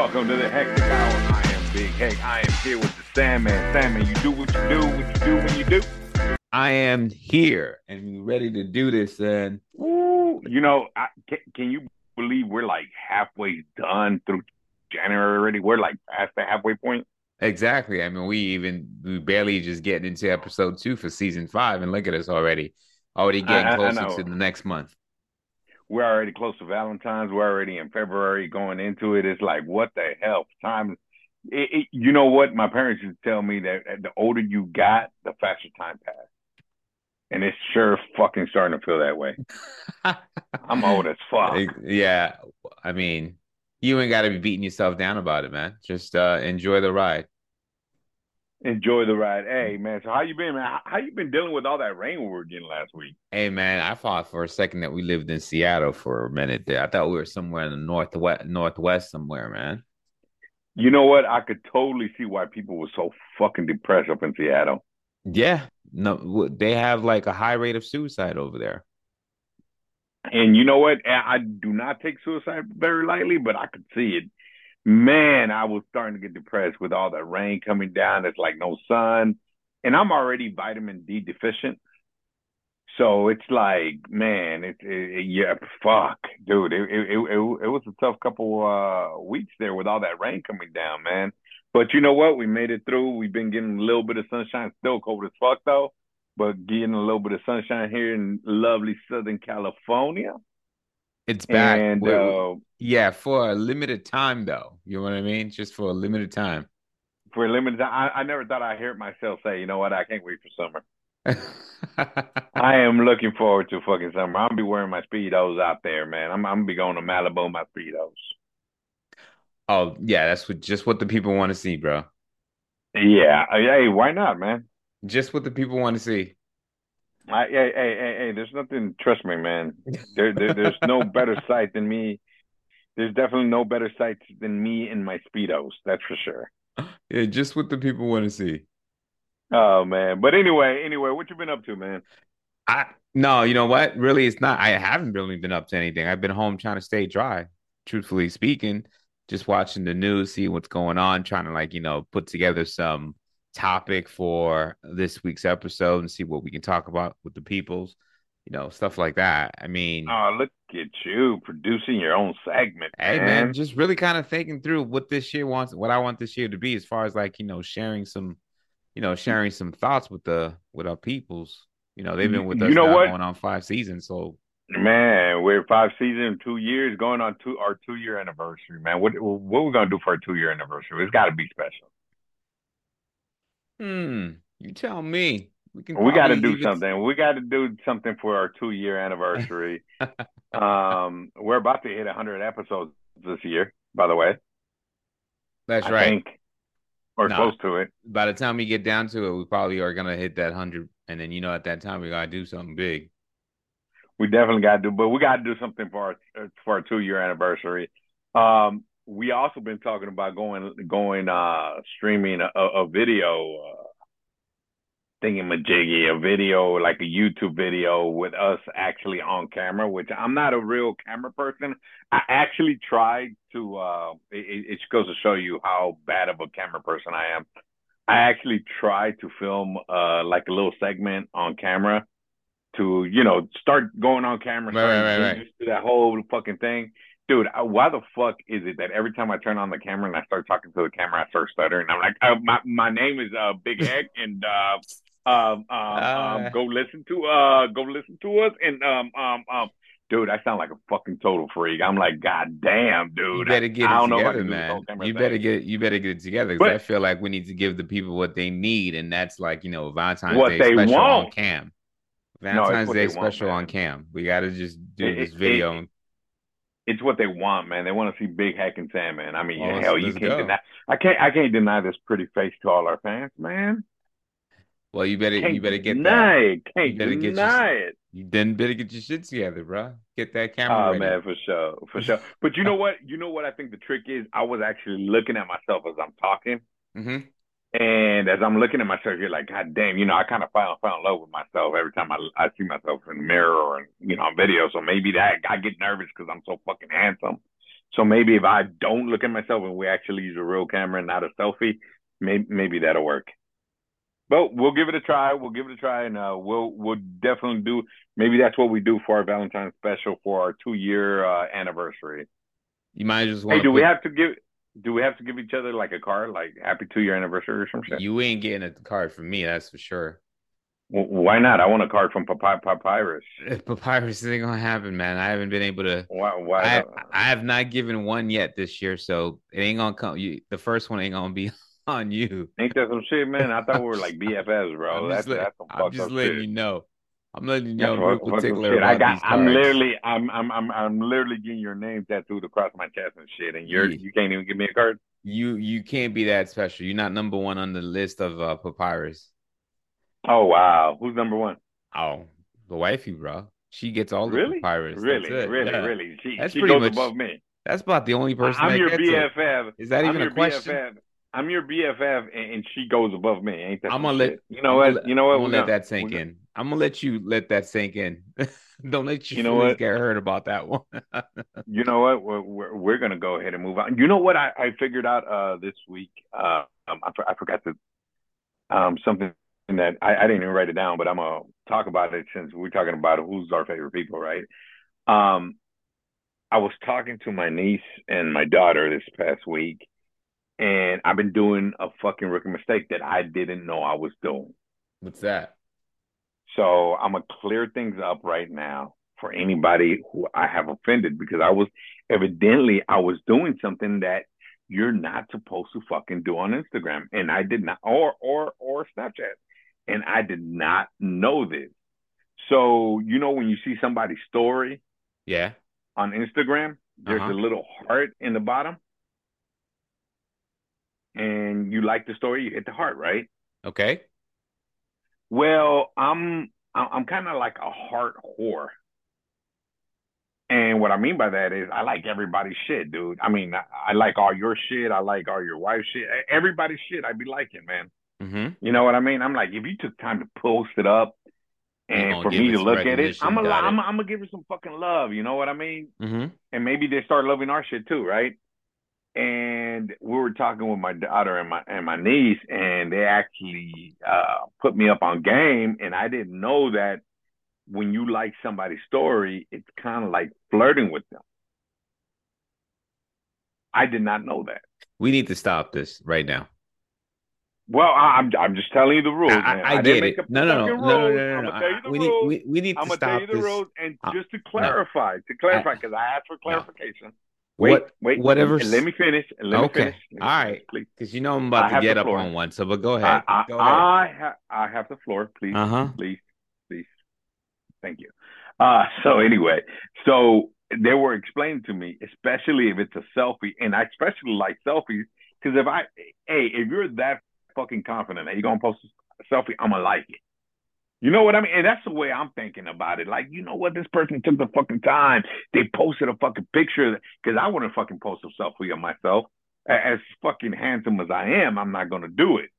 Welcome to the Hectic Hour. I am Big Hec. I am here with the Sandman. Sandman, you do what you do, what you do when you do. I am here and ready to do this. And Ooh, you know, I, can, can you believe we're like halfway done through January already? We're like past the halfway point. exactly, I mean, we even we barely just getting into episode two for season five, and look at us already, already getting I- I closer know. to the next month. We're already close to Valentine's. We're already in February going into it. It's like, what the hell? Time. It, it, you know what? My parents used to tell me that the older you got, the faster time passed. And it's sure fucking starting to feel that way. I'm old as fuck. yeah, I mean, you ain't got to be beating yourself down about it, man. Just uh, enjoy the ride. Enjoy the ride. Hey man, so how you been, man? How, you been dealing with all that rain we were getting last week? Hey, man, I thought for a second that we lived in Seattle for a minute there. I thought we were somewhere in the northwest, northwest somewhere, man. You know what? I could totally see why people were so fucking depressed up in Seattle. Yeah, no, they have like a high rate of suicide over there. And you know what? I do not take suicide very lightly, but I could see it. Man, I was starting to get depressed with all that rain coming down. It's like no sun. And I'm already vitamin D deficient. So it's like, man, it's it, yeah, fuck, dude. It, it it it was a tough couple uh weeks there with all that rain coming down, man. But you know what? We made it through. We've been getting a little bit of sunshine. Still cold as fuck though, but getting a little bit of sunshine here in lovely Southern California. It's back. And uh, Yeah, for a limited time though. You know what I mean? Just for a limited time. for a limited time, I, I never thought I'd hear myself say, you know what? I can't wait for summer. I am looking forward to fucking summer. I'll be wearing my speedos out there, man. I'm I'm gonna be going to Malibu in my speedos. oh, yeah, that's what just what the people want to see, bro. Yeah, hey, why not, man? Just what the people want to see. I, hey, hey, hey, hey, there's nothing. Trust me, man. There, there, there's no better sight than me. There's definitely no better sight than me in my speedos. That's for sure. Yeah, just what the people want to see. Oh man. But anyway, anyway, what you been up to, man? I no, you know what? Really, it's not. I haven't really been up to anything. I've been home trying to stay dry. Truthfully speaking, just watching the news, see what's going on, trying to like you know put together some topic for this week's episode and see what we can talk about with the peoples, you know, stuff like that. I mean, Oh, look at you producing your own segment, hey man. man, just really kind of thinking through what this year wants, what I want this year to be, as far as like you know sharing some, you know, sharing some thoughts with the with our peoples. You know, they've been with You us know now what? going on five seasons, so Man, we're five seasons, two years, going on to our two year anniversary, man. What what we gonna do for our two year anniversary? It's got to be special. Hmm. You tell me. We can. We got to do something. We got to do something for our two year anniversary. um, we're about to hit hundred episodes this year, by the way. That's I right. think, or No. close to it. By the time we get down to it, we probably are gonna hit that hundred, and then you know at that time we gotta do something big. We definitely got to do, but we got to do something for our for our two year anniversary. Um, we also been talking about going going uh streaming a, a video uh thingamajiggy, a video like a YouTube video with us actually on camera, which I'm not a real camera person. I actually tried to uh it, it goes to show you how bad of a camera person I am. I actually tried to film uh like a little segment on camera to, you know, start going on camera, Right, right, right, right. to that whole fucking thing. Dude, why the fuck is it that every time I turn on the camera and I start talking to the camera, I start stuttering? I'm like, uh, my my name is uh, Big Hec, and uh, um, um, Uh. um, go listen to uh, go listen to us, and um, um, um, dude, I sound like a fucking total freak. I'm like, god damn, dude. You better get I it I together, can do this whole man. You thing. better get you better get it together because I feel like we need to give the people what they need, and that's like you know Valentine's What Day they special on want. cam. No, Valentine's what Day they want, special on cam. We got to just do It- this video. it- It's what they want, man. They want to see Big Hec and Sandman. I mean, Well, hell, you can't go. deny. I can't. I can't deny this pretty face to all our fans, man. well, you better Can't you better get deny that. it. Can't You better get your- deny it. You then better get your shit together, bro. Get that camera Oh ready. man, for sure, for sure. But you know what? You know what I think the trick is? I was actually looking at myself as I'm talking, hmm and as I'm looking at myself, you're like, God damn, you know, I kind of fell fell in love with myself every time I I see myself in the mirror or you know on video. So maybe that I get nervous because I'm so fucking handsome. So maybe if I don't look at myself and we actually use a real camera and not a selfie, maybe maybe that'll work. But we'll give it a try. We'll give it a try, and uh, we'll we'll definitely do. Maybe that's what we do for our Valentine's special for our two year uh, anniversary. You might just want. Hey, do put... we have to give? Do we have to give each other like a card, like happy two year anniversary or some shit? You ain't getting a card from me, that's for sure. Well, why not? I want a card from Papy- Papyrus. Papyrus ain't gonna happen, man. I haven't been able to. Why? why I, I have not given one yet this year, so it ain't gonna come. You, the first one ain't gonna be on you. Ain't that some shit, man? I thought we were like BFFs, bro. That's, let, that's I'm just letting shit. you know. I'm letting you know real particular about I got, these I'm literally, I'm, I'm, I'm, I'm literally getting your name tattooed across my chest and shit, and you're, yeah. you can't even give me a card. You, you can't be that special. You're not number one on the list of uh, papyrus. Oh wow, who's number one? Oh, the wifey, bro. She gets all the really? papyrus. Really, really, yeah. really. She, that's she pretty goes much, above me. That's about the only person. I'm your BFF. It. Is that even a question? BFF. I'm your BFF, and, she goes above me. Ain't that? I'm gonna let you know what? you know what? I'm gonna let that sink in. I'm gonna let you let that sink in. Don't let you, you know what? get hurt about that one. you know what? We're, we're, we're gonna go ahead and move on. You know what? I, I figured out uh, this week. Uh, um, I, I forgot to um, something that I, I, didn't even write it down, but I'm gonna talk about it since we're talking about who's our favorite people, right? Um, I was talking to my niece and my daughter this past week, and I've been doing a fucking rookie mistake that I didn't know I was doing. What's that? So I'm gonna clear things up right now for anybody who I have offended because I was evidently I was doing something that you're not supposed to fucking do on Instagram, and I did not, or or or Snapchat, and I did not know this. So you know when you see somebody's story, yeah, on Instagram, there's uh-huh. a little heart in the bottom, and you like the story, you hit the heart, right? Okay. Well, I'm I'm kind of like a heart whore. And what I mean by that is I like everybody's shit, dude. I mean, I, I like all your shit. I like all your wife's shit. Everybody's shit I'd be liking, man. Mm-hmm. You know what I mean? I'm like, if you took time to post it up and for me to look at it, I'm gonna I'm, I'm gonna give her some fucking love. You know what I mean? Mm-hmm. And maybe they start loving our shit too, right? And we were talking with my daughter and my and my niece, and they actually uh, put me up on game, and I didn't know that when you like somebody's story, it's kind of like flirting with them. I did not know that. We need to stop this right now. Well, I'm I'm just telling you the rules. I, I, I get it. No, no, no, no, no, no, no. We need we, we need to I'm stop gonna tell you the this. rules, and just to clarify, to clarify, because I asked for clarification. Wait, what, wait, whatever. Let me finish. Let okay. me finish. All right. Because you know I'm about to get up on one. So, but go ahead. I, go ahead. I, ha- I have the floor, please. Uh-huh. Please, please. Thank you. Uh, so anyway, so they were explaining to me, especially if it's a selfie, and I especially like selfies, because if I, hey, if you're that fucking confident that you're gonna post a selfie, I'm gonna like it. You know what I mean? And that's the way I'm thinking about it. Like, you know what? This person took the fucking time. They posted a fucking picture because I wouldn't fucking post a selfie of myself. As fucking handsome as I am, I'm not gonna do it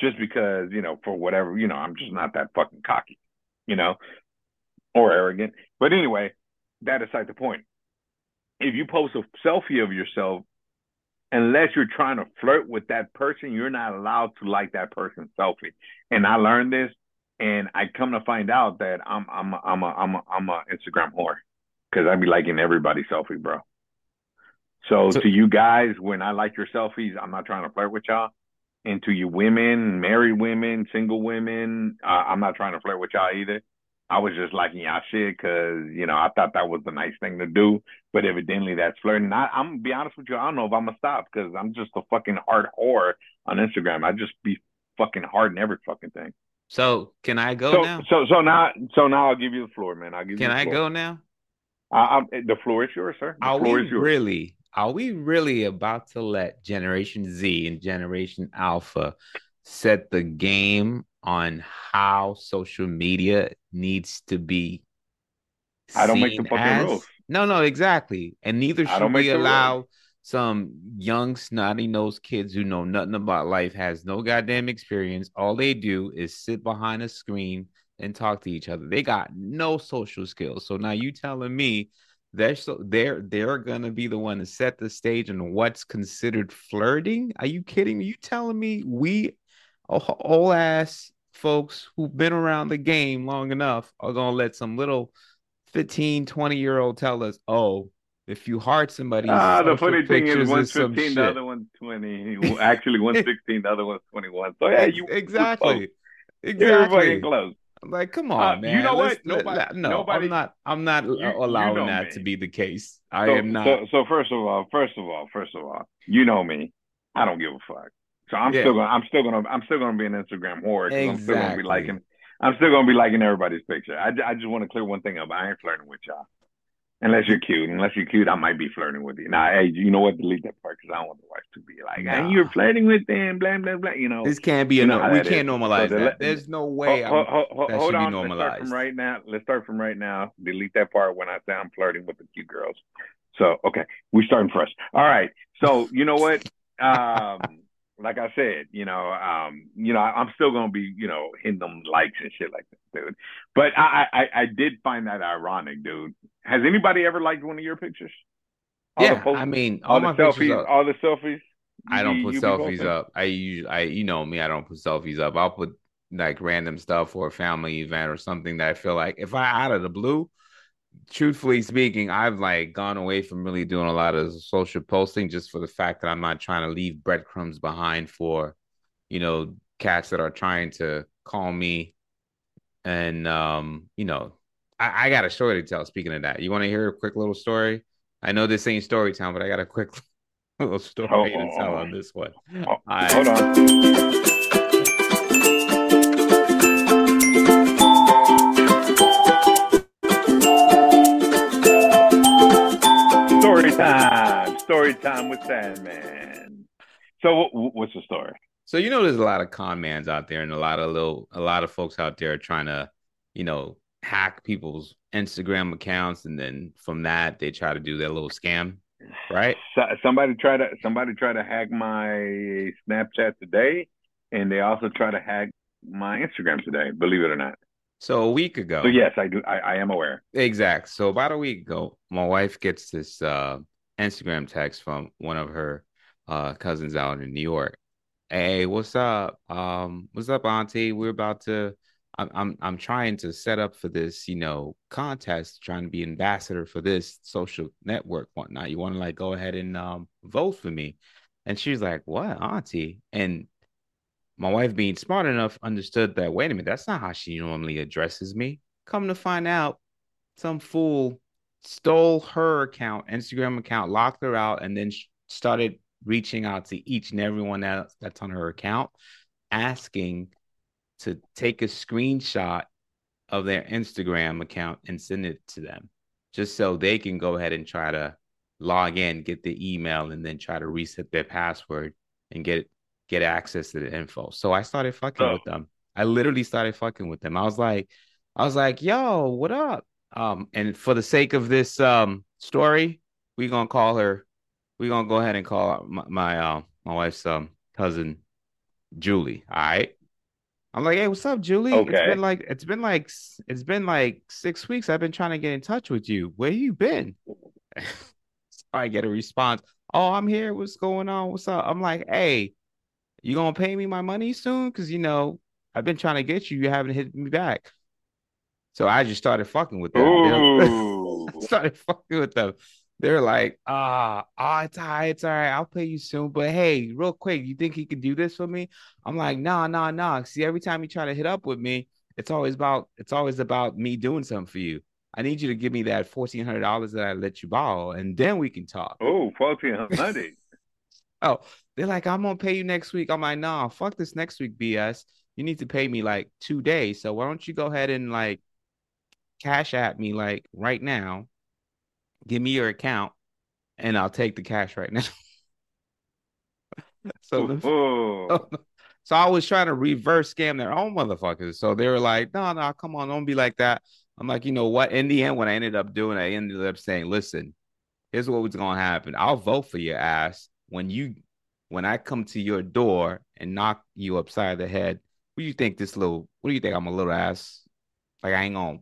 just because you know for whatever you know I'm just not that fucking cocky, you know, or arrogant. But anyway, that aside the point. If you post a selfie of yourself, unless you're trying to flirt with that person, you're not allowed to like that person's selfie. And I learned this and I come to find out that I'm I'm a, I'm a I'm a I'm a Instagram whore because I'd be liking everybody's selfie, bro. So, so, to you guys, when I like your selfies, I'm not trying to flirt with y'all. And to you women, married women, single women, uh, I'm not trying to flirt with y'all either. I was just liking y'all shit because you know I thought that was the nice thing to do. But evidently that's flirting. I, I'm gonna be honest with you. I don't know if I'm gonna stop because I'm just a fucking hard whore on Instagram. I just be fucking hard in every fucking thing. So can I go so, now? So so now so now I'll give you the floor, man. I'll give can you. Can I go now? I, the floor is yours, sir. The are we really? Are we really about to let Generation Z and Generation Alpha set the game on how social media needs to be? I don't make the fucking as? rules. No, no, exactly. And neither should we allow some young snotty nosed kids who know nothing about life, has no goddamn experience. All they do is sit behind a screen and talk to each other. They got no social skills. So now you telling me they're so they're they're gonna be the one to set the stage and what's considered flirting. Are you kidding me? You telling me we old ass folks who've been around the game long enough are gonna let some little 15, 20 year old tell us, oh, if you heart somebody, ah, the funny thing is, one's fifteen, the other one's twenty. Actually, one's sixteen, the other one's twenty-one. So yeah, you exactly, exactly. Close. I'm like, come on, uh, man. You know Let's, what? Nobody, no, nobody, I'm not. I'm not you, allowing you know that me. to be the case. I so, am not. So, so first of all, first of all, first of all, you know me. I don't give a fuck. So I'm Yeah. still gonna, I'm still gonna, I'm still gonna be an Instagram whore. 'cause I'm still gonna be liking, I'm still gonna be liking everybody's picture. I, I just want to clear one thing up. I ain't flirting with y'all. Unless you're cute. Unless you're cute, I might be flirting with you. Now, hey, you know what? Delete that part because I don't want the wife to be like, Nah. hey, you're flirting with them, blah, blah, blah. You know, this can't be a no. We can't is. normalize So that. There's no way. Ho- I'm- ho- ho- that hold should be on. Let's start normalized. from right now. Let's start from right now. Delete that part when I say I'm flirting with the cute girls. So, okay, we're starting fresh. All right. So, you know what? Um, like I said, you know, um, you know, I, I'm still gonna be, you know, hitting them likes and shit like that, dude. But I, I, I did find that ironic, dude. Has anybody ever liked one of your pictures? All yeah, posts- I mean, all, all my the selfies, all the selfies. I don't put selfies up. I usually, I, you know me, I don't put selfies up. I'll put like random stuff for a family event or something that I feel like if I out of the blue, truthfully speaking, I've like gone away from really doing a lot of social posting just for the fact that I'm not trying to leave breadcrumbs behind for, you know, cats that are trying to call me. And um, you know, I, I got a story to tell. Speaking of that, you want to hear a quick little story? I know this ain't story time, but I got a quick little story Oh, to oh, tell oh. on this one. Oh, All right. hold on. Time. Story time with Sandman. So, wh- what's the story? So you know, there's a lot of con mans out there, and a lot of little, a lot of folks out there trying to, you know, hack people's Instagram accounts, and then from that they try to do their little scam, right? So, somebody try to somebody try to hack my Snapchat today, and they also try to hack my Instagram today. Believe it or not. So a week ago, So yes, I do. I, I am aware. Exact. So about a week ago, my wife gets this uh, Instagram text from one of her uh, cousins out in New York. Hey, what's up? Um, what's up, Auntie? We're about to. I'm I'm I'm trying to set up for this, you know, contest, trying to be ambassador for this social network, whatnot. You want to like go ahead and um vote for me? And she's like, "What, Auntie?" And my wife, being smart enough, understood that. Wait a minute, that's not how she normally addresses me. Come to find out, some fool stole her account, Instagram account, locked her out, and then started reaching out to each and everyone else that's on her account, asking to take a screenshot of their Instagram account and send it to them, just so they can go ahead and try to log in, get the email, and then try to reset their password and get get access to the info. So I started fucking Oh. with them. I literally started fucking with them. I was like, I was like, yo, what up? Um, and for the sake of this um story, we gonna call her. We gonna go ahead and call my my uh, my wife's um cousin Julie. All right. I'm like, hey, what's up, Julie? Okay. It's been like it's been like it's been like six weeks. I've been trying to get in touch with you. Where you been? so I get a response. Oh, I'm here. What's going on? What's up? I'm like, hey, you gonna pay me my money soon? Because you know, I've been trying to get you. You haven't hit me back. So I just started fucking with them. Started fucking with them. They're like, ah, ah, it's all right, it's all right. I'll pay you soon. But hey, real quick, you think he could do this for me? I'm like, nah, nah, nah. See, every time you try to hit up with me, it's always about it's always about me doing something for you. I need you to give me that fourteen hundred dollars that I let you borrow, and then we can talk. Oh, fourteen hundred. Oh, they're like, I'm gonna pay you next week. I'm like, nah, fuck this next week BS. You need to pay me like two days. So why don't you go ahead and like cash at me like right now? Give me your account and I'll take the cash right now. so the, so I was trying to reverse scam their own motherfuckers. So they were like, no, no, come on, don't be like that. I'm like, you know what? In the end, what I ended up doing, I ended up saying, listen, here's what was gonna happen. I'll vote for your ass when you when I come to your door and knock you upside the head. What do you think this little what do you think I'm a little ass? Like I ain't gonna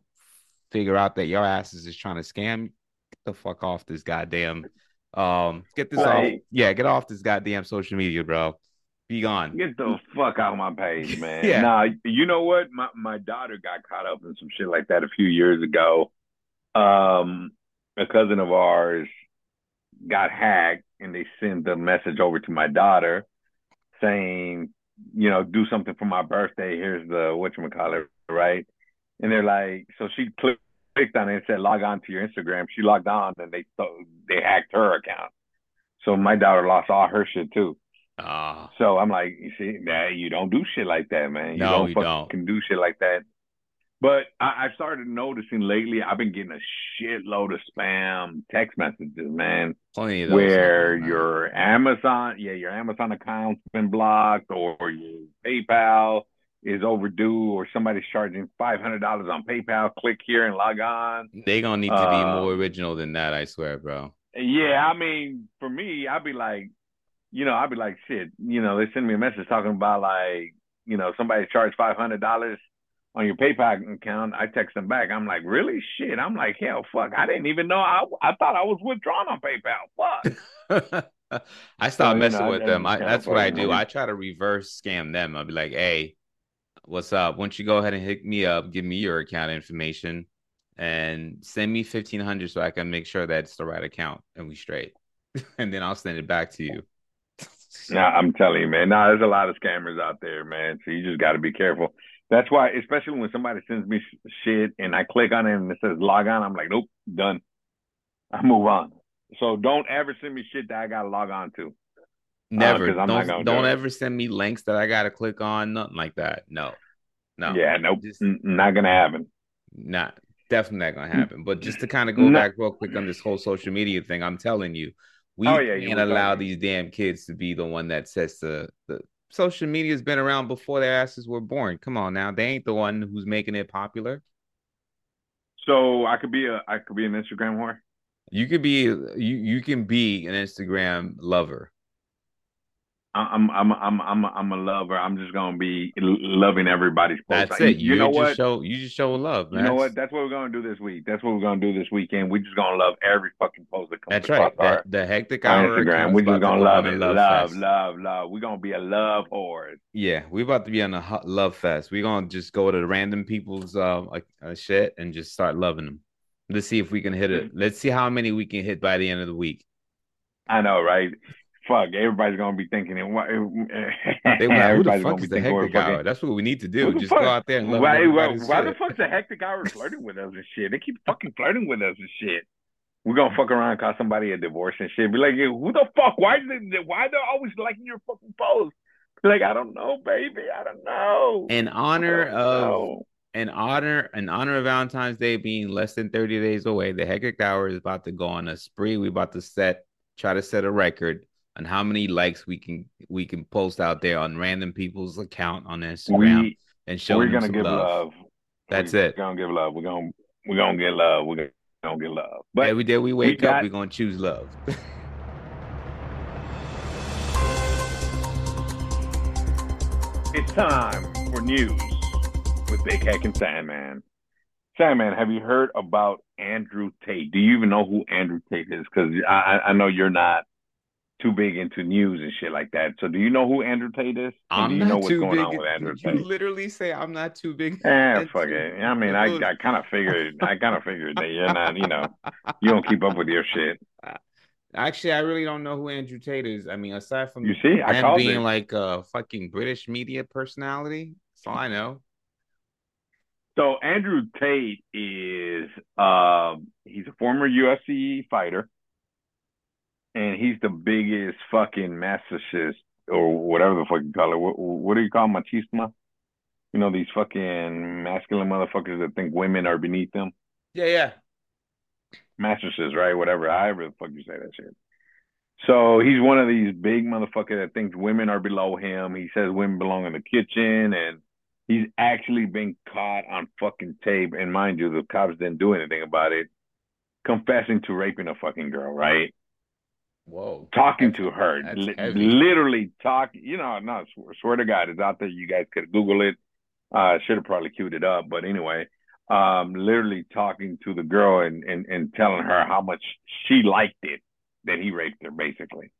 figure out that your ass is just trying to scam get the fuck off this goddamn. Um, get this right. off. Yeah, get off this goddamn social media, bro. Be gone. Get the fuck out of my page, man. yeah. Nah, you know what? My my daughter got caught up in some shit like that a few years ago. Um, a cousin of ours got hacked, and they sent the message over to my daughter saying, you know, do something for my birthday. Here's the what you call it, right? And they're like, so she clicked on it and said, log on to your Instagram. She logged on, and they they hacked her account. So my daughter lost all her shit too. Uh, so I'm like, you see, that you don't do shit like that, man. You no, don't you fucking don't. do shit like that. But I, I started noticing lately, I've been getting a shitload of spam text messages, man. Plenty of those where your Amazon, yeah, your Amazon account's been blocked, or your PayPal is overdue, or somebody's charging five hundred dollars on PayPal. Click here and log on. They gonna need to be uh, more original than that, I swear, bro. Yeah, I mean, for me, I'd be like, you know, I'd be like, shit, you know, they send me a message talking about like, you know, somebody charged five hundred dollars on your PayPal account. I text them back. I'm like, really? Shit. I'm like, hell, fuck. I didn't even know. I I thought I was withdrawn on PayPal. Fuck. I stopped so, messing know, with them. I, that's what I do. I try to reverse scam them. I'll be like, hey, what's up? Once you go ahead and hit me up, give me your account information and send me 1500 so I can make sure that it's the right account and we straight. and then I'll send it back to you. Nah, I'm telling you, man. Nah, there's a lot of scammers out there, man. So you just got to be careful. That's why, especially when somebody sends me shit and I click on it and it says log on, I'm like, nope, done. I move on. So don't ever send me shit that I gotta log on to. Never. Uh, don't don't do ever send me links that I gotta click on. Nothing like that. No. No. Yeah. Nope. Just, not gonna happen. Not definitely not gonna happen. But just to kind of go back real quick on this whole social media thing, I'm telling you, we oh, yeah, can't allow these damn kids to be the one that sets the, the social media's been around before their asses were born. Come on now, they ain't the one who's making it popular. So I could be a I could be an Instagram whore. You could be you you can be an Instagram lover. I'm I'm I'm I'm I'm a lover. I'm just gonna be loving everybody's post. That's it. You, you know what? Show you just show love. Man. You know what? That's what we're gonna do this week. That's what we're gonna do this weekend. We're just gonna love every fucking post that comes That's right. Our, the hectic hour Instagram. We're just gonna love it. Love, love, love, love. We're gonna be a love horde. Yeah, we're about to be on a love fest. We're gonna just go to random people's uh, uh shit and just start loving them. Let's see if we can hit it. Let's see how many we can hit by the end of the week. I know, right? Fuck, everybody's gonna be thinking it. Why, they like, who the fuck is the hectic hour? Fucking, That's what we need to do. Just fuck? go out there and love why, why, why the fuck's the hectic hour flirting with us and shit? They keep fucking flirting with us and shit. We're gonna fuck around and call somebody a divorce and shit. Be like, who the fuck? Why they, why they're always liking your fucking post? Like, I don't know, baby. I don't know. In honor of know. in honor in honor of Valentine's Day being less than 30 days away, the hectic hour is about to go on a spree. We're about to set try to set a record on how many likes we can we can post out there on random people's account on Instagram we, and show them. we're gonna give love. love. That's we're it. We're gonna give love. We're gonna we're gonna get love. We're gonna get love. But every day we wake we got, up, we're gonna choose love. it's time for news with Big Hec and Sandman. Sandman, have you heard about Andrew Tate? Do you even know who Andrew Tate is? Because I, I know you're not too big into news and shit like that. So do you know who Andrew Tate is? I'm do you know what's going on with Andrew Tate? You literally say I'm not too big. Yeah, fuck it. I mean, I, I kind of figured, I kind of figured that you're not, you know, you don't keep up with your shit. Actually, I really don't know who Andrew Tate is. I mean, aside from you see, I him being it. like a fucking British media personality, that's all I know. So Andrew Tate is, uh, he's a former UFC fighter and he's the biggest fucking masochist or whatever the fuck you call it. What, what do you call machismo? You know these fucking masculine motherfuckers that think women are beneath them. Yeah, yeah. Masochists, right? Whatever. However the fuck you say that shit. So he's one of these big motherfuckers that thinks women are below him. He says women belong in the kitchen, and he's actually been caught on fucking tape. And mind you, the cops didn't do anything about it, confessing to raping a fucking girl, right? Whoa. Talking to her, Li- literally talk. You know, no, swear, swear, to God, it's out there. You guys could Google it. Uh, should have probably queued it up, but anyway, um, literally talking to the girl and, and, and telling her how much she liked it that he raped her, basically.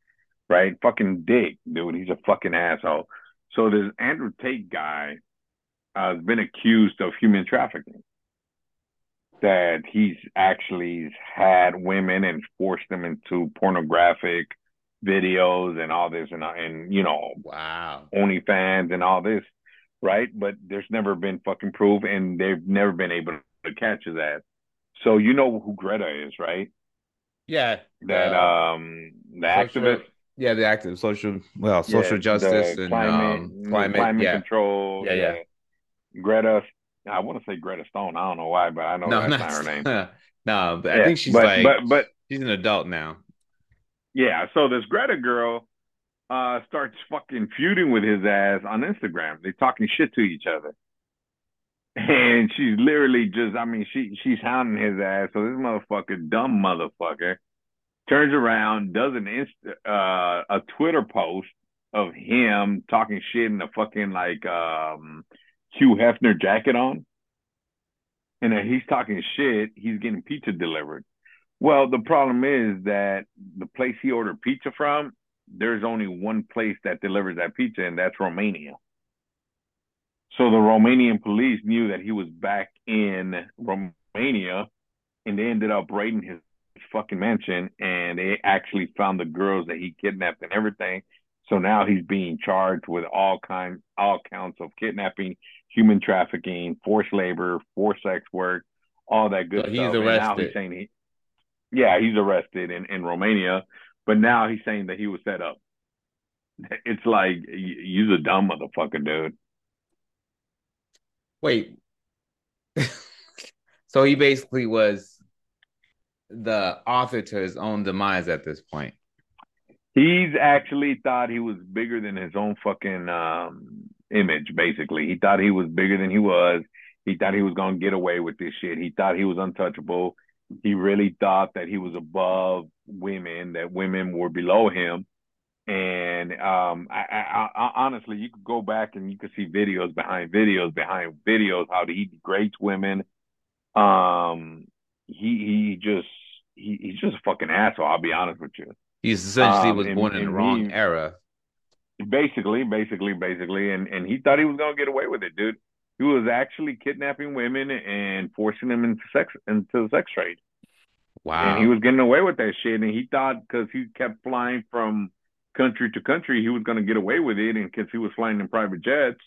Right? Fucking dick, dude. He's a fucking asshole. So this Andrew Tate guy uh, has been accused of human trafficking. That he's actually had women and forced them into pornographic videos and all this and and you know wow OnlyFans and all this, right? But there's never been fucking proof, and they've never been able to catch his ass. So you know who Greta is, right? Yeah, that uh, um the social, activist. Yeah, the active social well social yeah, justice and climate, um, climate, climate yeah. control. Yeah, yeah. Greta. I want to say Greta Stone. I don't know why, but I know no, that's not her name. no, but yeah, I think she's but, like, but but she's an adult now. Yeah, so this Greta girl uh starts fucking feuding with his ass on Instagram. They're talking shit to each other. And she's literally just I mean she she's hounding his ass. So this motherfucker, dumb motherfucker, turns around, does an inst- uh a Twitter post of him talking shit in a fucking like um Hugh Hefner jacket on. And he's talking shit, he's getting pizza delivered. Well, the problem is that the place he ordered pizza from, there's only one place that delivers that pizza, and that's Romania. So the Romanian police knew that he was back in Romania, and they ended up raiding his fucking mansion, and they actually found the girls that he kidnapped and everything. So now he's being charged with all kinds, all counts of kidnapping, human trafficking, forced labor, forced sex work, all that good so stuff. He's arrested. He's saying he, yeah, he's arrested in, in Romania, but now he's saying that he was set up. It's like you're a dumb motherfucker, dude. Wait. so he basically was the author to his own demise at this point. He's actually thought he was bigger than his own fucking um, image, basically. He thought he was bigger than he was. He thought he was going to get away with this shit. He thought he was untouchable he really thought that he was above women, that women were below him. And um, I, I, I, honestly, you could go back and you could see videos behind videos behind videos how he degrades women. Um, he he just he, he's just a fucking asshole. I'll be honest with you. He essentially um, was and, born in the wrong he, era. Basically, basically, basically, and and he thought he was gonna get away with it, dude he was actually kidnapping women and forcing them into sex into the sex trade. Wow. And he was getting away with that shit. And he thought because he kept flying from country to country, he was going to get away with it. And because he was flying in private jets,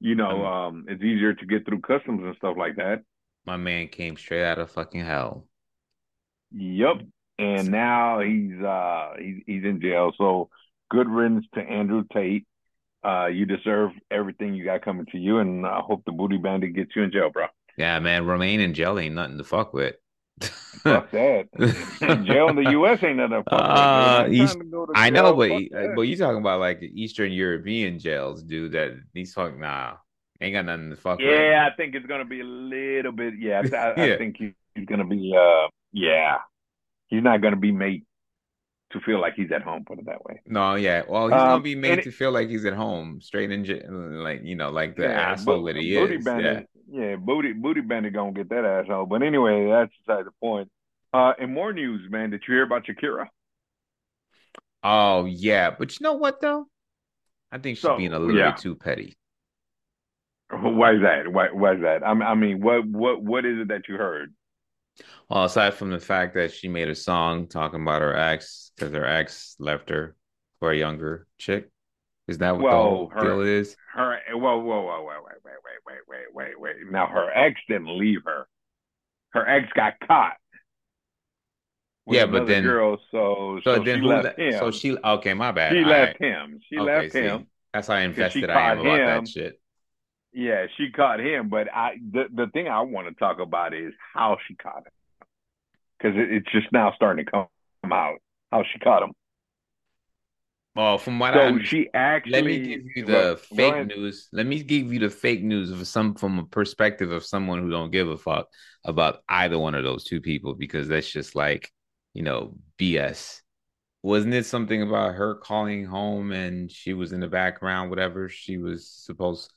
you know, mm. um, it's easier to get through customs and stuff like that. My man came straight out of fucking hell. Yep. And now he's uh he's he's in jail. So good riddance to Andrew Tate. Uh, you deserve everything you got coming to you, and I hope the booty bandit gets you in jail, bro. Yeah, man, Romanian jail ain't nothing to fuck with. fuck that. jail in the U.S. ain't nothing to fuck uh, with. East, to I know, but but you talking about like Eastern European jails, dude? That these fuck nah, ain't got nothing to fuck yeah, with. Yeah, I think it's gonna be a little bit. Yeah, I, I, yeah. I think he's gonna be. uh Yeah, he's not gonna be made to feel like he's at home. Put it that way. No, yeah. Well, he's um, gonna be made to it, feel like he's at home, straight in, like you know, like the yeah, asshole that he booty is. Bandit, yeah. yeah, booty booty bandit gonna get that asshole. But anyway, that's beside the point. Uh, in more news, man, did you hear about Shakira? Oh yeah, but you know what though? I think she's so, being a little yeah. too petty. Why is that? Why, why is that? I mean, I mean, what what what is it that you heard? Well, aside from the fact that she made a song talking about her ex because her ex left her for a younger chick, is that what well, the her, deal is? Her, whoa, whoa, whoa, wait, wait, wait, wait, wait, wait, wait. Now her ex didn't leave her. Her ex got caught. Yeah, but then girl, so so, so then she left him. So she okay, my bad. She left him. She okay, left see, him. That's how invested I am about him. that shit. Yeah, she caught him, but I the the thing I want to talk about is how she caught him because it, it's just now starting to come out how she caught him. Well, from what so I she actually let me give you the fake news. Let me give you the fake news of some from a perspective of someone who don't give a fuck about either one of those two people because that's just like you know BS. Wasn't it something about her calling home and she was in the background, whatever she was supposed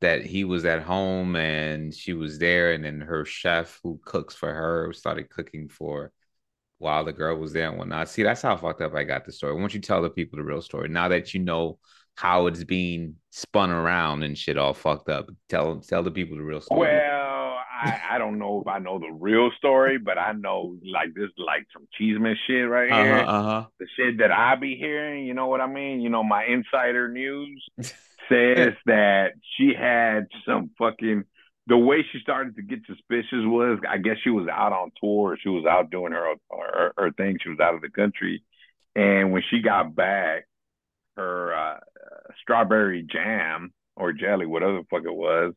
that he was at home and she was there, and then her chef who cooks for her started cooking for while the girl was there and whatnot. See, that's how fucked up I got the story. Why don't you tell the people the real story? Now that you know how it's being spun around and shit all fucked up, tell tell the people the real story. Well, I, I don't know if I know the real story, but I know like this like some cheeseman shit right uh-huh, here. uh-huh. The shit that I be hearing, you know what I mean? You know, my insider news says that she had some fucking the way she started to get suspicious was I guess she was out on tour, she was out doing her her, her thing, she was out of the country. And when she got back, her uh, strawberry jam or jelly, whatever the fuck it was,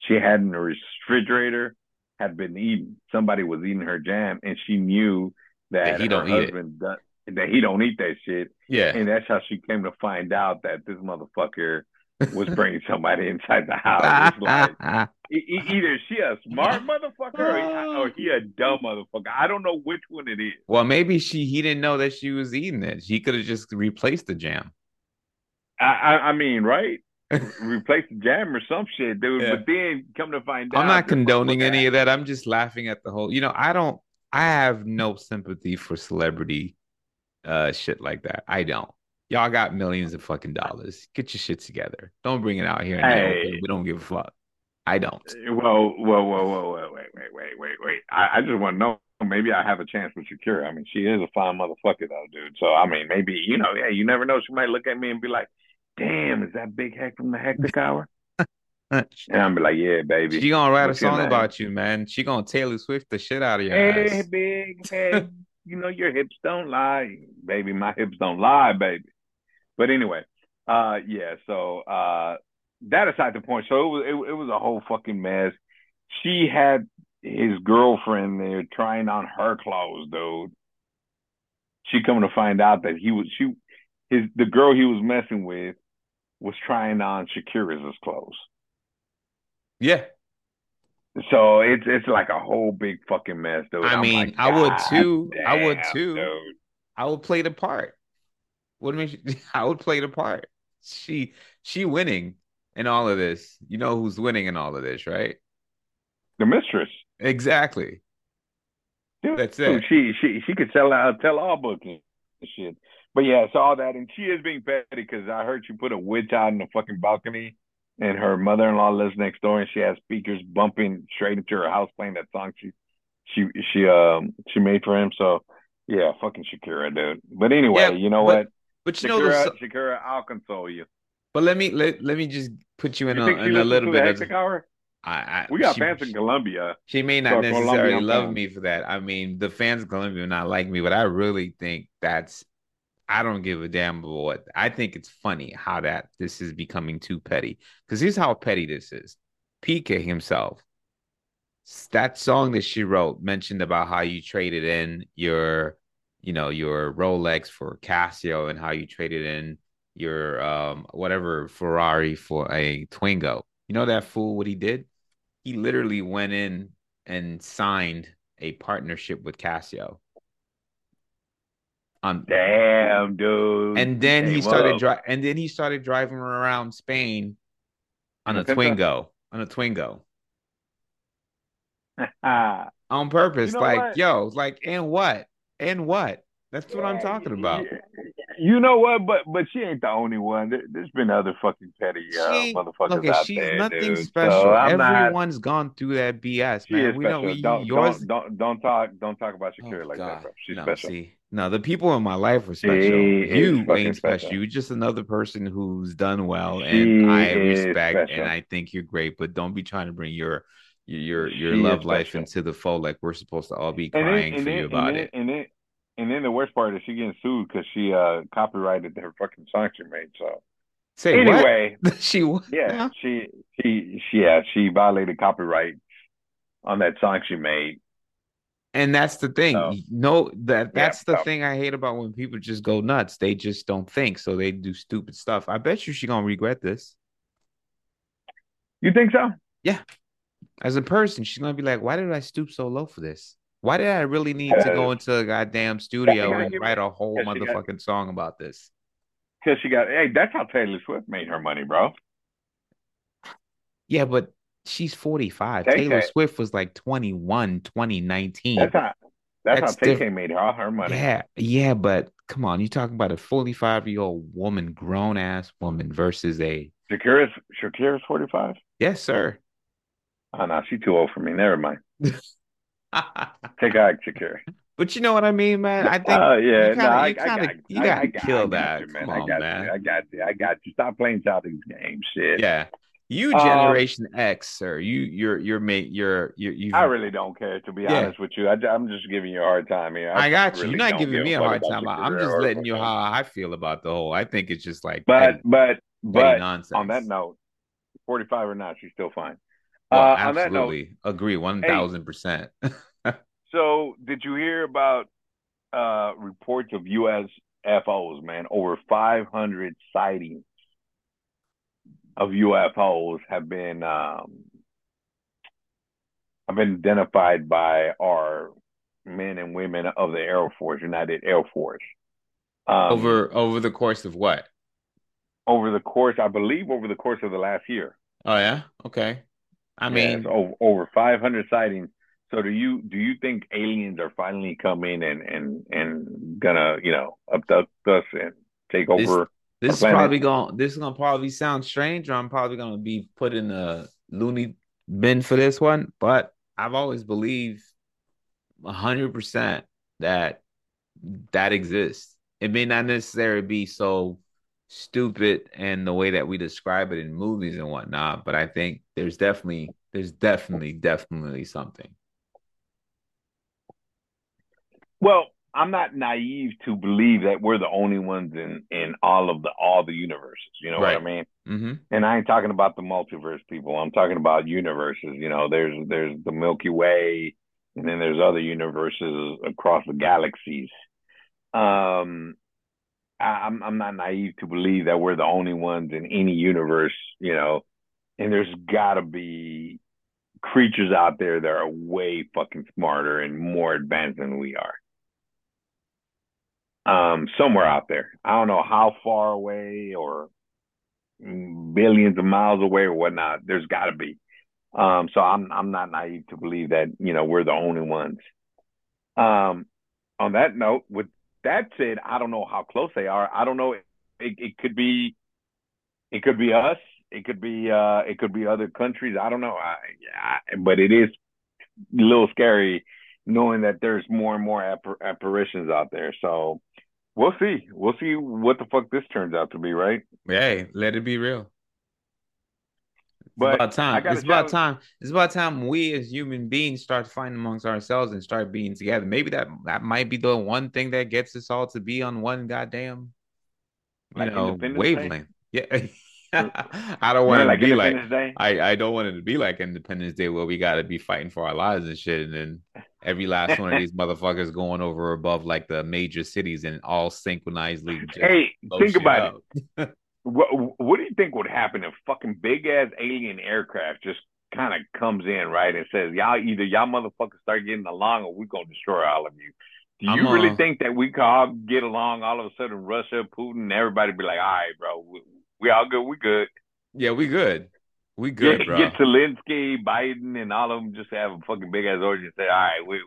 she had in the refrigerator had been eaten. Somebody was eating her jam, and she knew that, That he don't her eat it. husband done- that he don't eat that shit. Yeah. And that's how she came to find out that this motherfucker was bringing somebody inside the house. Like e- either she a smart motherfucker or he, or he a dumb motherfucker. I don't know which one it is. well, maybe she he didn't know that she was eating it. She could have just replaced the jam. I, I, I mean, right? Replace the jam or some shit, dude. Yeah. But then come to find out, I'm not condoning any of that. I'm just laughing at the whole. You know, I don't. I have no sympathy for celebrity uh shit like that. I don't. Y'all got millions of fucking dollars. Get your shit together. Don't bring it out here. Hey. We don't give a fuck. I don't. Whoa, whoa, whoa, whoa, whoa, wait, wait, wait, wait, wait. I, I just want to know. Maybe I have a chance with Shakira. I mean, she is a fine motherfucker, though, dude. So, I mean, maybe you know, yeah, you never know. She might look at me and be like, "Damn, is that Big Hec from the Hectic Hour?" And I'm be like, "Yeah, baby." She gonna write a What's your song about you, man. She gonna Taylor Swift the shit out of your Hey, ass. big head. you know your hips don't lie, baby. My hips don't lie, baby. But anyway, uh, yeah. So uh, that aside the point. So it was it, it was a whole fucking mess. She had his girlfriend there trying on her clothes, dude. She coming to find out that he was she his the girl he was messing with was trying on Shakira's clothes. Yeah, So it's it's like a whole big fucking mess, dude. I mean, like, I would "God too. I would too. dude." I would play the part. What do you mean? I would play the part. She she winning in all of this. You know who's winning in all of this, right? The mistress. Exactly. Dude, That's it. She she she could sell out tell all books shit. But yeah, it's all that, and she is being petty because I heard she put a witch out in the fucking balcony, and her mother-in-law lives next door, and she has speakers bumping straight into her house playing that song she she she um she made for him. So yeah, fucking Shakira, dude. But anyway, Yeah, you know but- what? But you know, Shakira, so- Shakira, I'll console you. but let me let, let me just put you in You a, in a little bit. Of, hour? I, I, We got she, fans in Colombia. She may not So necessarily Colombian love fans. me for that. I mean, the fans of Colombia not like me, but I really think that's. I don't give a damn about what. I think it's funny how that this is becoming too petty. Because here's how petty this is. Pique himself, that song that she wrote mentioned about how you traded in your, you know, your Rolex for Casio and how you traded in your um whatever Ferrari for a Twingo. You know that fool what he did? He literally went in and signed a partnership with Casio. Um, Damn, dude. and then he started dri- and then he started driving around Spain on a Twingo, on a Twingo. On purpose. You know like, what? yo, like, and what? And what? That's what I'm talking about. You know what? But but she ain't the only one. There, has been other fucking petty uh, She motherfuckers Look, out she's there, nothing dude. Special. Not- Everyone's gone through that BS, man. we know special. we, don't, yours. don't don't don't talk don't talk about Oh, Shakira like God. that, bro. She's no, special. see, no, the people in my life are special. is you ain't special. You're just another person who's done well, She and I respect and I think you're great. But don't be trying to bring your your your She love life into the fold like we're supposed to all be then, crying and for then, you about and then, it. And then, and then the worst part is she getting sued because she uh copyrighted her fucking song she made. So Say anyway, what? she what? yeah, she she she yeah she violated copyright on that song she made. And that's the thing. So- no, that that's the so- thing I hate about when people just go nuts. They just don't think, so they do stupid stuff. I bet you she gonna regret this. You think so? As a person, she's gonna be like, "Why did I stoop so low for this? Why did I really need to go into a goddamn studio and write a whole she got- motherfucking song about this?" Because she got hey, that's how Taylor Swift made her money, bro. Yeah, but she's 45. Tay Taylor Tay. Swift was like 21, 2019. That's how. That's, That's how diff- made all her money. Yeah, yeah, but come on, you talking about a 45 year old woman, grown ass woman versus a Shakira's Shakira's forty five. yes, sir. Oh no, she's too old for me. Never mind. Take out Shakira. but you know what I mean, man. I think Oh yeah, you no, gotta- I, you I gotta- got you gotta I got- kill I got that. you, man. Come I got man. you. I got you. I got you. Stop playing childish games, shit. yeah, you Um, Generation X, sir. You you're you're mate. You're you're you. I really don't care to be Yeah. honest with you. I, am just giving you a hard time here. I, I got you. Really you're not giving me a hard time. I'm just letting you how I feel about the whole. I think it's just like But petty, but petty but nonsense. on that note, 45 or not, she's still fine. Well, uh, that note, absolutely agree, one thousand percent. so did you hear about uh, reports of USFOs? Man, over 500 sightings of UFOs have been um, have been identified by our men and women of the Air Force, United Air Force. Um, over over the course of what? over the course, I believe, over the course of the last year. Oh yeah, okay. I mean, over, over 500 sightings. So do you do you think aliens are finally coming and and and gonna you know abduct us and take over? this is probably going. This is gonna probably sound strange, or I'm probably gonna be put in a loony bin for this one. But I've always believed hundred percent that that exists. It may not necessarily be so stupid and the way that we describe it in movies and whatnot, but I think there's definitely there's definitely definitely something. Well, I'm not naive to believe that we're the only ones in in all of the all the universes. You know Right. what I mean? Mm-hmm. And I ain't talking about the multiverse people. I'm talking about universes. You know, there's there's the Milky Way, and then there's other universes across the galaxies. Um, I'm I'm not naive to believe that we're the only ones in any universe. You know, and there's got to be creatures out there that are way fucking smarter and more advanced than we are. Um, somewhere out there. I don't know how far away or billions of miles away or whatnot. There's got to be. Um, so I'm I'm not naive to believe that you know we're the only ones. Um, on that note, with that said, I don't know how close they are. I don't know. It, it could be, it could be us. It could be uh, it could be other countries. I don't know. I, I, but it is a little scary knowing that there's more and more appar- apparitions out there. So we'll see. We'll see what the fuck this turns out to be, right? Hey, let it be real. It's But about time. It's about time. It's about time we as human beings start fighting amongst ourselves and start being together. Maybe that that might be the one thing that gets us all to be on one goddamn, you Like know, Independence Day? wavelength. Yeah. I don't want Yeah, it like to be like Independence Day. I, I don't want it to be like Independence Day where we gotta be fighting for our lives and shit, and then every last one of these motherfuckers going over above like the major cities and all synchronizedly Hey, think about it. What what do you think would happen if fucking big ass alien aircraft just kind of comes in right and says y'all either y'all motherfuckers start getting along or we're gonna destroy all of you. Do you I'm, really uh, think that we could all get along? All of a sudden, Russia, Putin, everybody be like, "All right, bro, we, we all good, we good." Yeah, we good. We good, get, bro. get Zelensky, Biden, and all of them just have a fucking big ass orgy and say, "All right, we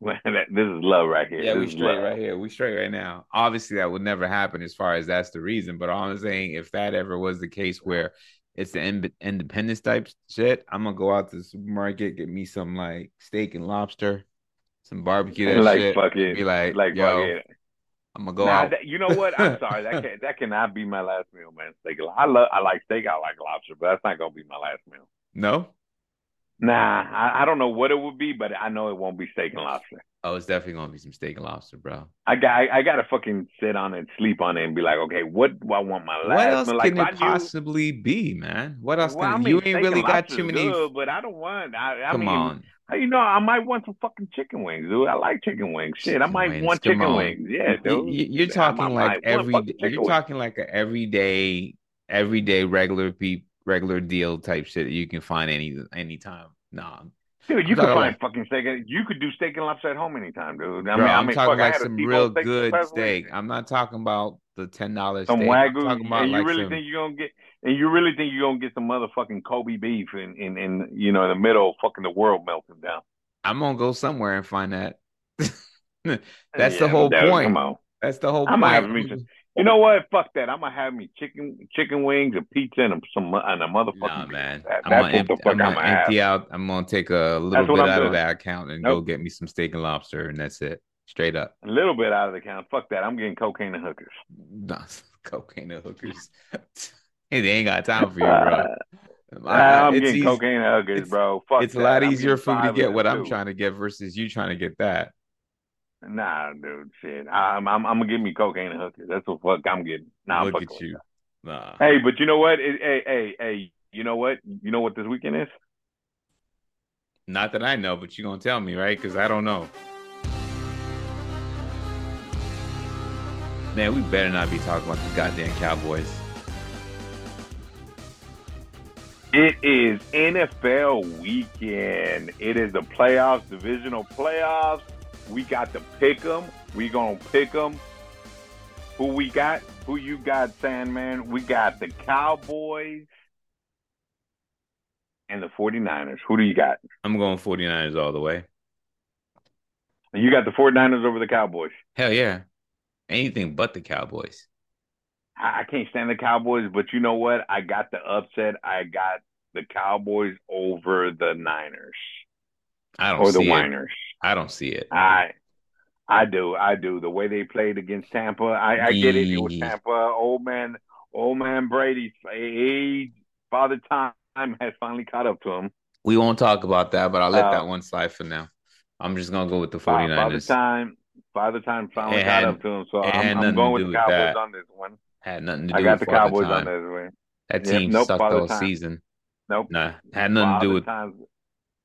this is love right here." Yeah, This we straight love." right here. We straight right now. Obviously, that would never happen as far as that's the reason. But all I'm saying, if that ever was the case where it's the in- independence type shit, I'm gonna go out to the supermarket, get me some like steak and lobster, some barbecue that like shit. fucking, be like, like yo, fucking. I'm gonna go Nah, out. that, you know what? I'm sorry. That can that cannot be my last meal, man. Steak. I love. I like steak. I like lobster, but that's not gonna be my last meal. no? Nah, I, I don't know what it would be, but I know it won't be steak and lobster. Oh, it's definitely gonna be some steak and lobster, bro. I got. I, I got to fucking sit on it, sleep on it, and be like, okay, what do I want my last What else meal? Can I it possibly be, man? What else Well, can I mean, you ain't really got too many? good, but I don't want. I, I Come mean, on. you know, I might want some fucking chicken wings, dude. I like chicken wings. Shit, I might wings, want come chicken on. wings. Yeah, You- dude. you- You're I talking like every. You're talking like a everyday, everyday regular peep, regular deal type shit that you can find any anytime. Nah, Dude, you could find fucking steak. You could do steak and lobster at home anytime, dude. I bro, mean, I I'm mean, talking fuck, like some real steak good steak. I'm not talking about the ten dollars. Some wagyu, and you like really some... think you're gonna get, and you really think you're gonna get some motherfucking Kobe beef in, in, in you know, in the middle of fucking the world melting down. I'm gonna go somewhere and find that. That's yeah, the whole point. That's the whole I'm point. Gonna have me you know what? Fuck that. I'm gonna have me chicken chicken wings and pizza and some and a motherfucking. Nah, man. That, I'm gonna, empty, I'm gonna empty out. I'm gonna take a little bit out doing. of that account and nope. go get me some steak and lobster, and that's it. Straight up. A little bit out of the account. Fuck that. I'm getting cocaine and hookers. No, cocaine and hookers. hey, they ain't got time for you, bro. I, I'm getting easy. cocaine and hookers, bro. Fuck it's that. a lot easier for me to get what I'm trying to get versus you trying to get that. Nah, dude, shit. I'm I'm, I'm gonna give me cocaine and hookers. That's what fuck I'm getting. Nah, look at you. Nah. Hey, but you know what? It, hey, hey, hey. You know what? You know what this weekend is? Not that I know, but you're gonna tell me, right? Because I don't know. Man, we better not be talking about the goddamn Cowboys. It is NFL weekend. It is the playoffs, divisional playoffs. We got to pick them. We gonna pick them. Who we got? Who you got, Sandman? We got the Cowboys and the 49ers. Who do you got? I'm going 49ers all the way. You got the 49ers over the Cowboys. Hell yeah. Anything but the Cowboys. I can't stand the Cowboys, but you know what? I got the upset. I got the Cowboys over the Niners. I don't or the Niners. I don't see it. I I do. I do. The way they played against Tampa, I, I get it. It was Tampa. Old man, old man Brady, age, father time has finally caught up to him. We won't talk about that, but I'll let uh, that one slide for now. I'm just gonna go with the 49ers. Father time, father time finally it caught had, up to him. So I'm, I'm going with the Cowboys with on this one. Had nothing to do. I got the Cowboys on this one. That team yep, nope, sucked all time. season. Nope. Nah, had nothing to do with. Times,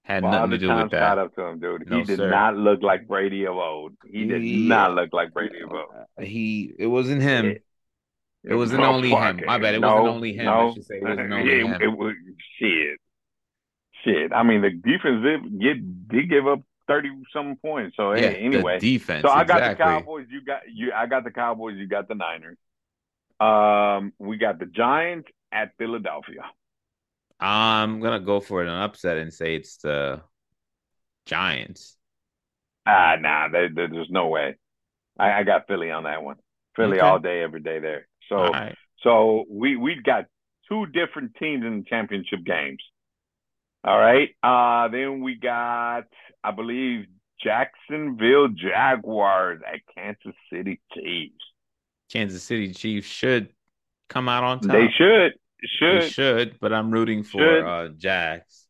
had nothing to do with that. Shout up to him, dude. No, he did sir. not look like Brady of old. He did not look like Brady of old. He it wasn't him. It, it wasn't only him. My bad. It no, wasn't only him. No, I should say it wasn't only it, him. It was shit. Shit. I mean, the defense did, did give up thirty some points. So yeah, hey, anyway, defense. So I got exactly. the Cowboys. You got you. I got the Cowboys. You got the Niners. Um, we got the Giants at Philadelphia. I'm gonna go for an upset and say it's the Giants. Ah, nah, they, they, there's no way. I, I, got Philly on that one. Philly okay. all day, every day there. So, right. so we we've got two different teams in the championship games. All right. Uh, then we got, I believe, Jacksonville Jaguars at Kansas City Chiefs. Kansas City Chiefs should come out on top. They should. Should they should, but I'm rooting for should. uh Jags.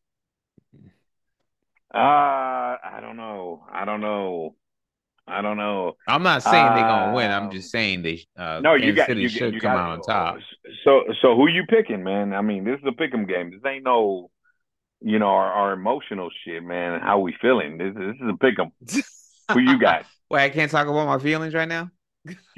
Uh I don't know. I don't know. I don't know. I'm not saying they're gonna win. I'm just saying they. Uh, no, Kansas you got City you, should you come got, out on top. So, so who you picking, man? I mean, this is a pick'em game. This ain't no, you know, our, our emotional shit, man. How we feeling? This, this is a pick'em. who you got? Wait, I can't talk about my feelings right now.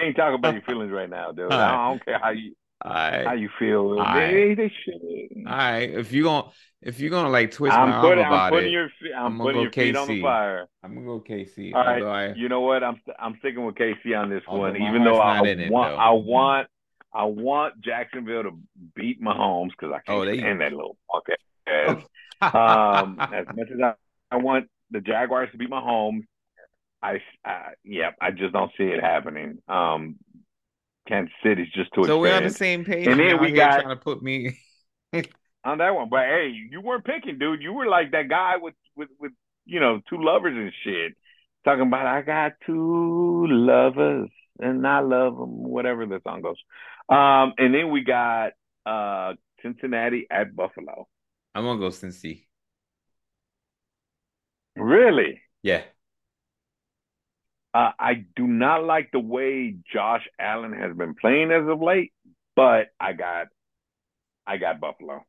Can't talk about your feelings right now, dude. Right. I don't care how you. Right. How you feel? Right. They, they should. All right. If you gonna if you're gonna like twist I'm my putting, arm about I'm putting it, your I'm, I'm putting your KC. feet on the fire. I'm gonna go KC. All right. I, you know what? I'm I'm sticking with KC on this one, even though I want it, I want I want Jacksonville to beat Mahomes because I can't oh, stand that little fuck ass. um, as much as I, I want the Jaguars to beat Mahomes, I, I yeah, I just don't see it happening. Um, Kansas City's just too. So we're on the same page. And then we got trying to put me on that one. But hey, you weren't picking, dude. You were like that guy with with with you know two lovers and shit, talking about I got two lovers and I love them, whatever the song goes. Um, and then we got uh Cincinnati at Buffalo. I'm gonna go Cincy. Really? Yeah. Uh, I do not like the way Josh Allen has been playing as of late, but I got, I got Buffalo.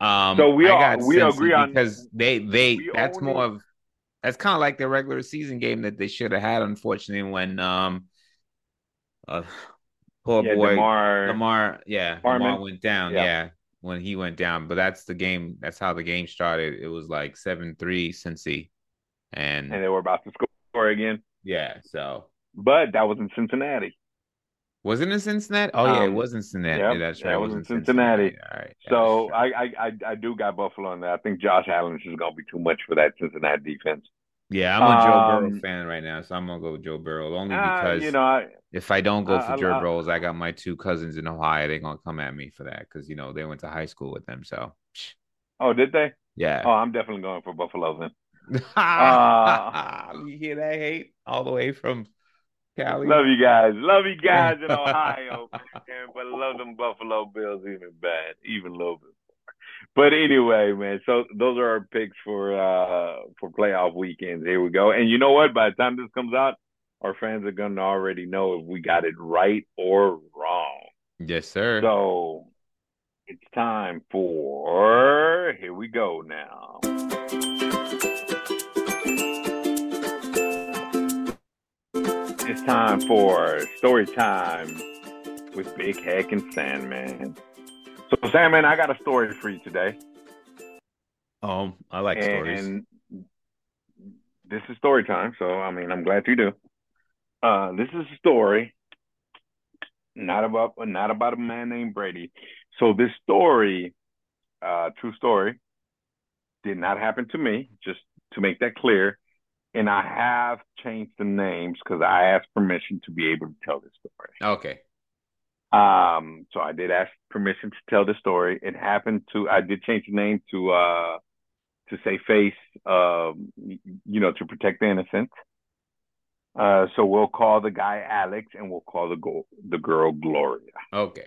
Um, so we all we agree on because they they that's more of that's kind of like the regular season game that they should have had. Unfortunately, when um, uh, poor yeah, boy Lamar, Lamar yeah, Lamar went down. Yeah. yeah. when he went down. But that's the game. That's how the game started. It was like seven three Cincy, and and they were about to score again. Yeah, so but that was in Cincinnati. Was it in Cincinnati? Oh yeah, it was in Cincinnati. Yep, That's right. that It was in in Cincinnati. Cincinnati. All right. Yeah, So right. I, I I I do got Buffalo in that. I think Josh Allen is just gonna be too much for that Cincinnati defense. Yeah, I'm a Joe Burrow Um, fan right now, so I'm gonna go with Joe Burrow only uh, because you know, I, if I don't go for I, Joe I Burrows, I got my two cousins in Ohio. They're gonna come at me for that because you know they went to high school with them. So oh, did they? yeah. Oh, I'm definitely going for Buffalo then. Uh, you hear that hate all the way from Cali? love you guys, love you guys in Ohio, man, but love them Buffalo Bills even bad, even a little bit. But anyway, man, so those are our picks for uh for playoff weekends. Here we go. And you know what? By the time this comes out, our fans are gonna already know if we got it right or wrong. Yes, sir. So it's time for here we go now. It's time for story time with Big Hec and Sandman. So Sandman, I got a story for you today. Um, I like stories. and this is story time, so I mean I'm glad you do. Uh this is a story not about not about a man named Brady. So this story, uh true story, did not happen to me, just to make that clear. And I have changed the names because I asked permission to be able to tell this story. Okay. Um, so I did ask permission to tell the story. It happened to I did change the name to uh to say face um you know to protect the innocent. Uh so we'll call the guy Alex and we'll call the go- the girl Gloria. Okay.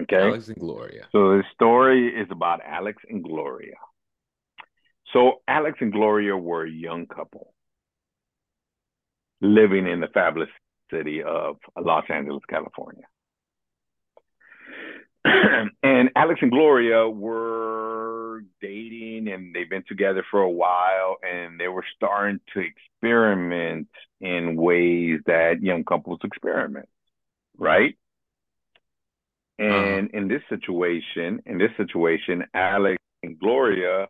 Okay? Alex and Gloria. So the story is about Alex and Gloria. So Alex and Gloria were a young couple living in the fabulous city of Los Angeles, California. and Alex and Gloria were dating and they've been together for a while and they were starting to experiment in ways that young couples experiment, right? And in this situation, in this situation, Alex and Gloria,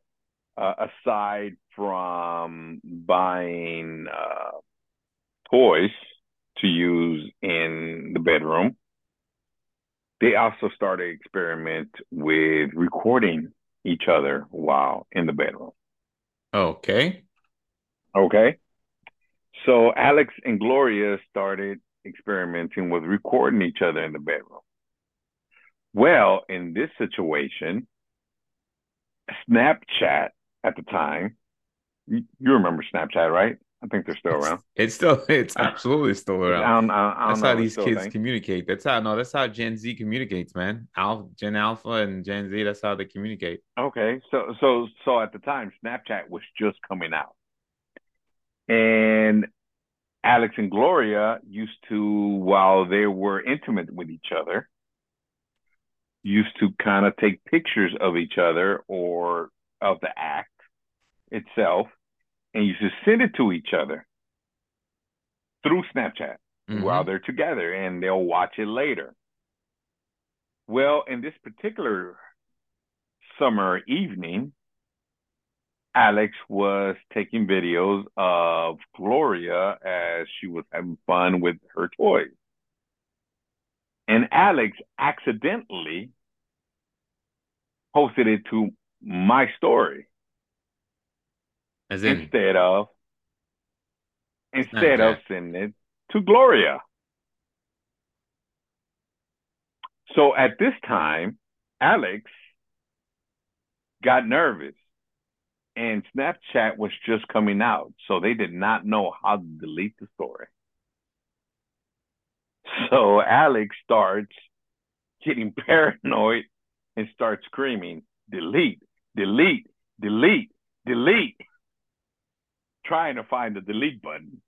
uh, aside from buying uh, toys to use in the bedroom, they also started experiment with recording each other while in the bedroom. Okay. Okay. So Alex and Gloria started experimenting with recording each other in the bedroom. Well, in this situation, Snapchat at the time, you, you remember Snapchat, right? I think they're still around. It's still it's absolutely still I around. don't, I, I don't That's how these kids thing. communicate. That's how no, that's how Gen Z communicates, man. Alpha, Gen Alpha and Gen Z, that's how they communicate. Okay, so so so at the time, Snapchat was just coming out, and Alex and Gloria used to, while they were intimate with each other, used to kind of take pictures of each other or of the act itself, and you to send it to each other through Snapchat Mhm. while they're together, and they'll watch it later. Well, in this particular summer evening, Alex was taking videos of Gloria as she was having fun with her toys. And Alex accidentally posted it to my story As in, instead of instead of sending it to Gloria. So at this time, Alex got nervous and Snapchat was just coming out. So they did not know how to delete the story. So Alex starts getting paranoid and starts screaming, delete, delete, delete, delete, trying to find the delete button.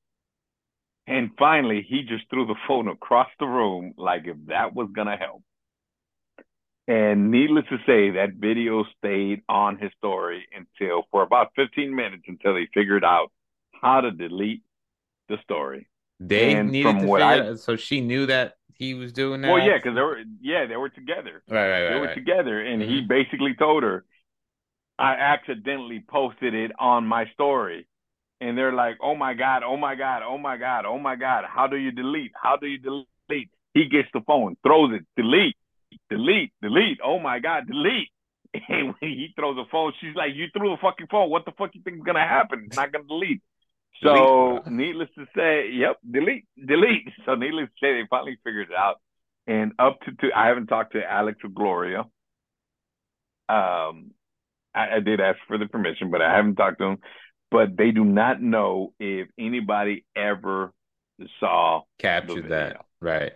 And finally, he just threw the phone across the room like if that was going to help. And needless to say, that video stayed on his story until for about 15 minutes until they figured out how to delete the story. they and needed to figure I- out, so she knew that he was doing that. Well, yeah, because they were yeah they were together. right, right, right They were right. together, and he mm-hmm. basically told her, "I accidentally posted it on my story." And they're like, "Oh my god, oh my god, oh my god, oh my god! How do you delete? How do you delete?" He gets the phone, throws it, delete, delete, delete. Oh my God, delete. And when he throws the phone, she's like, "You threw the fucking phone. What the fuck you think is gonna happen? It's not gonna delete." So, delete. needless to say, yep, delete, delete. So, needless to say, they finally figured it out. And up to, to I haven't talked to Alex or Gloria. Um, I, I did ask for the permission, but I haven't talked to them. But they do not know if anybody ever saw captured that, right?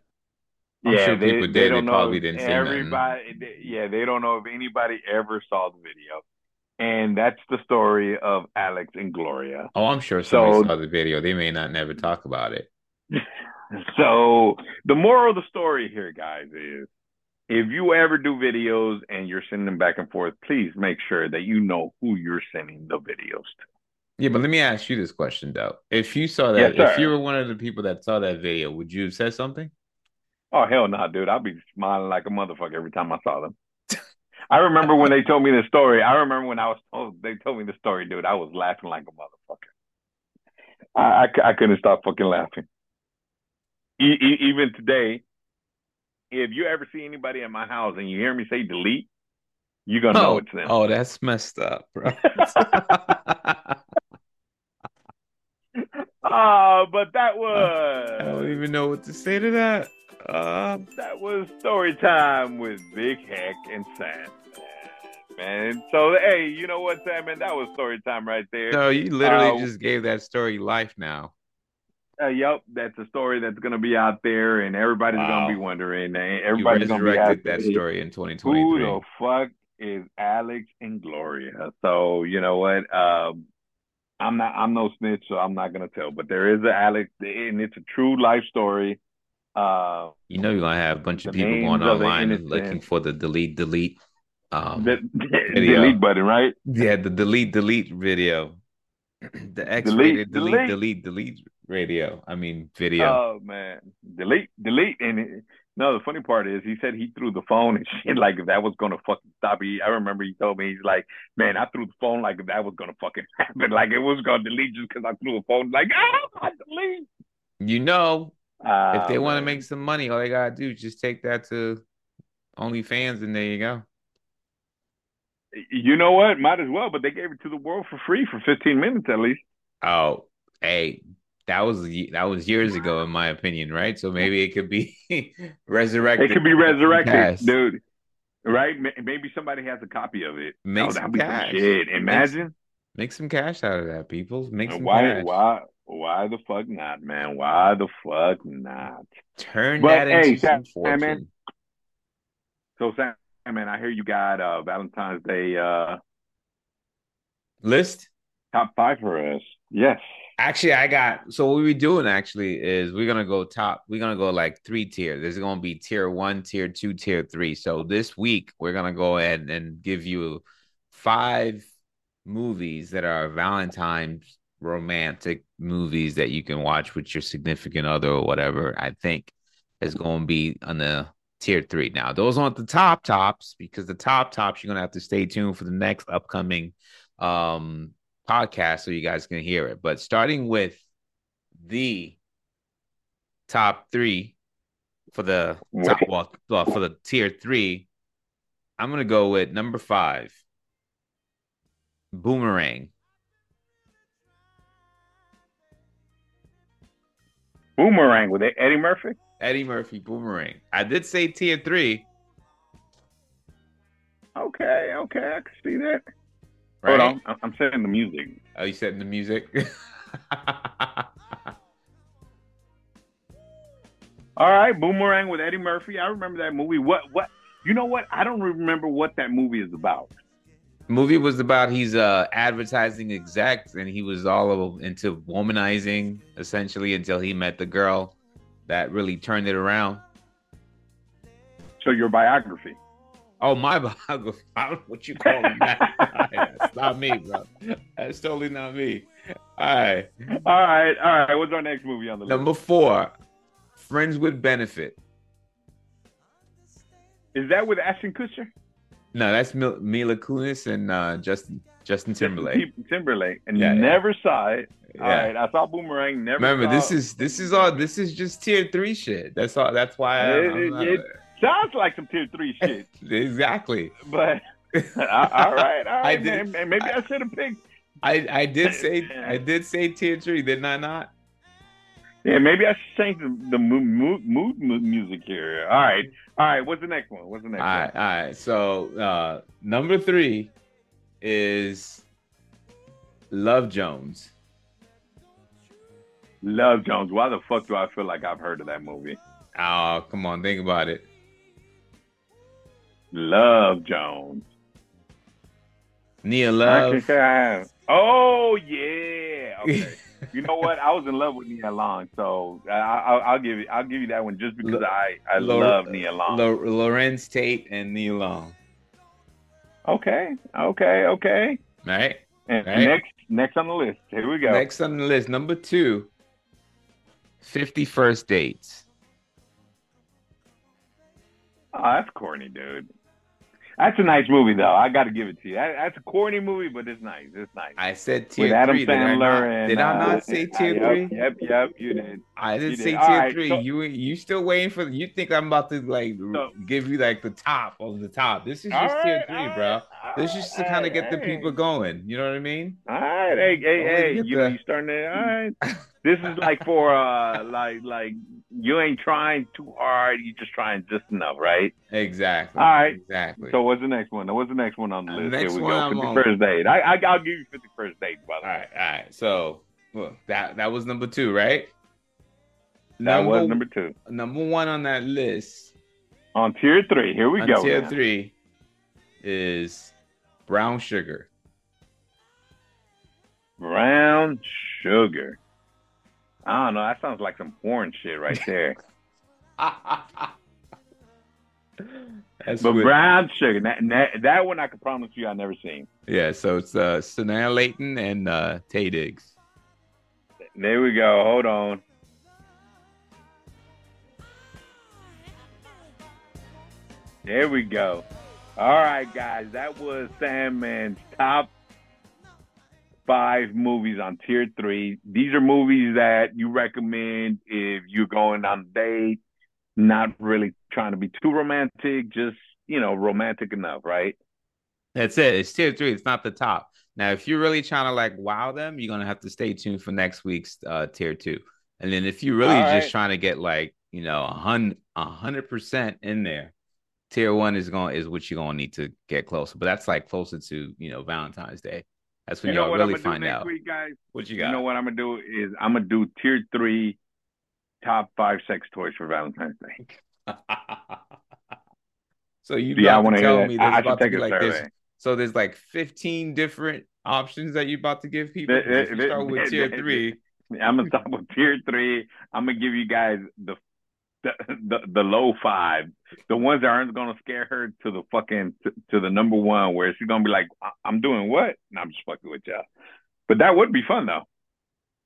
I'm yeah, sure they, people did. They, don't they probably didn't see everybody. They, yeah, they don't know if anybody ever saw the video, and that's the story of Alex and Gloria. Oh, I'm sure somebody So- saw the video. They may not never talk about it. So the moral of the story here, guys, is if you ever do videos and you're sending them back and forth, please make sure that you know who you're sending the videos to. Yeah, but let me ask you this question though: If you saw Yes, that, if you were one of the people that saw that video, would you have said something? Oh hell no, dude! I'd be smiling like a motherfucker every time I saw them. I remember when they told me the story. I remember when I was told they told me the story, dude. I was laughing like a motherfucker. I I couldn't stop fucking laughing. E- e- even today, if you ever see anybody at my house and you hear me say delete, you're gonna know oh, it's them. oh, that's messed up, bro. Ah, but that was. I don't even know what to say to that. Uh, that was story time with Big Hec and Sam. Man, so hey, you know what, Sam? Man, that was story time right there. no, you literally Uh, just gave that story life now. Uh, yep, that's a story that's gonna be out there, and everybody's Wow. gonna be wondering. And You everybody's gonna be resurrected that story in 2023. Who the fuck is Alex and Gloria? So you know what? Um, I'm not. I'm no snitch, so I'm not gonna tell. But there is a Alex, and it's a true life story. Uh, You know you're gonna have a bunch of people going online and looking for the delete, delete. Um, the, video. delete button, right? yeah, the delete, delete video. the X-rated delete, delete. delete, delete radio. I mean video. Oh man, delete, delete, and it, no. The funny part is, he said he threw the phone and shit. Like if that was gonna fucking stop. He, I remember he told me he's like, man, I threw the phone like if that was gonna fucking happen. Like it was gonna delete just because I threw the phone. Like ah, delete. you know, Ah, if they want to make some money, all they gotta do is just take that to OnlyFans, and there you go. you know what? Might as well. But they gave it to the world for free for 15 minutes at least. Oh, hey, that was that was years ago, in my opinion, right? So maybe it could be resurrected. It could be resurrected, Yes. dude. Right? Maybe somebody has a copy of it. Make oh, some that'd some cash. shit. Imagine. Make some cash out of that, people. Make some Why? cash. Why? Why why the fuck not, man? Why the fuck not? Turn But, that into hey, some Sam, man, fortune. So, Sam, man, I hear you got uh, Valentine's Day uh, List. top five for us. Yes. Actually, I got so what we're doing actually is we're gonna go top, we're gonna go like three tier. There's gonna be tier one, tier two, tier three. So this week we're gonna go ahead and give you five movies that are Valentine's romantic movies that you can watch with your significant other or whatever. I think is gonna be on the tier three. Now, those aren't the top tops because the top tops you're gonna have to stay tuned for the next upcoming um podcast so you guys can hear it. But starting with the top three for the top well, well for the tier three, I'm gonna go with number five, Boomerang. Boomerang with Eddie Murphy. Eddie Murphy Boomerang. I did say tier three, Okay, okay, I can see that. Right? Hold on, I'm- setting the music. Oh, you setting the music. All right, Boomerang with Eddie Murphy. I remember that movie. What? What? You know what? I don't remember what that movie is about. The movie was about he's a advertising exec and he was all into womanizing essentially until he met the girl that really turned it around. So your biography. Oh, my biography. I don't know what you call that. That's not me, bro. That's totally not me. All right. All right, all right. What's our next movie on the list? Number four, Friends with Benefit. Is that with Ashton Kutcher? No, that's Mil- Mila Kunis and uh, Justin Justin Timberlake. Tim- Timberlake, and Yeah, you yeah. never saw it. Yeah. All right. I saw Boomerang. Never. Remember, saw... this is this is all this is just tier three shit. That's all. That's why. I, it, it, it sounds like some tier three shit. exactly. But all right, all right, I did, man. Maybe I, I should have picked. I I did say I did say tier three, didn't I not? Yeah, maybe I should change the, the mood, mood, mood music here. All right, all right. What's the next one? What's the next all one? Right, all right. So uh, number three is Love Jones. Love Jones. Why the fuck do I feel like I've heard of that movie? Oh, come on, think about it. Love Jones. Nia Long. Oh yeah. Okay. you know what? I was in love with Nia Long, so I, will give you I'll give you that one just because I L- I I L- love Nia Long. L- Larenz Tate and Nia Long. Okay, okay, okay. Right. And right. next next on the list. Here we go. Next on the list, number two. 50 First Dates. Oh, that's corny, dude. That's a nice movie, though. I got to give it to you. That, that's a corny movie, but it's nice. It's nice. I said tier With Adam three. Sandler did I not, and, did I not uh, say tier yep, three? Yep, yep, you did. I didn't you say did. tier right, three. So, you you still waiting for? You think I'm about to like so, give you like the top of the top? This is just right, tier three, right, bro. This is just to kind of get the people going. You know what I mean? All right, hey, hey, hey. You, the... you starting to? All right. this is like for uh, like like you ain't trying too hard. You're just trying just enough, right? Exactly. All right. Exactly. So what's the next one? What's the next one on the list? Next Here we one go. Fifty first date. I, I I'll give you fifty first date. By the all right. All right. So well, that that was number two, right? That number, was number two. Number one on that list. On tier three. Here we on go. Tier now. three is brown sugar. Brown sugar. I don't know. That sounds like some porn shit right there. That's but what, brown sugar, that, that, that one I can promise you I never seen. Yeah, so it's uh Sanaa Lathan and uh Taye Diggs. There we go. Hold on. There we go. All right, guys. That was Sandman's top five movies on tier three. These are movies that you recommend if you're going on a date, not really trying to be too romantic, just, you know, romantic enough, right? That's it. It's tier three. It's not the top. Now, if you're really trying to like wow them, you're gonna have to stay tuned for next week's uh, tier two. And then if you're really right. just trying to get like you know a hundred a hundred percent in there, tier one is going is what you're gonna need to get closer. But that's like closer to you know Valentine's Day. That's when you all really find out. Week, guys? What you got? You know what I'm gonna do is I'm gonna do tier three, top five sex toys for Valentine's Day. so you yeah, I want to tell me there's I about to be like survey. this. So there's like 15 different options that you're about to give people. It, it, start with it, tier three. I'm gonna start with tier three. I'm gonna give you guys the the, the, the low five, the ones that aren't gonna scare her to the fucking to, to the number one, where she's gonna be like, "I'm doing what?" And I'm just fucking with y'all. But that would be fun though.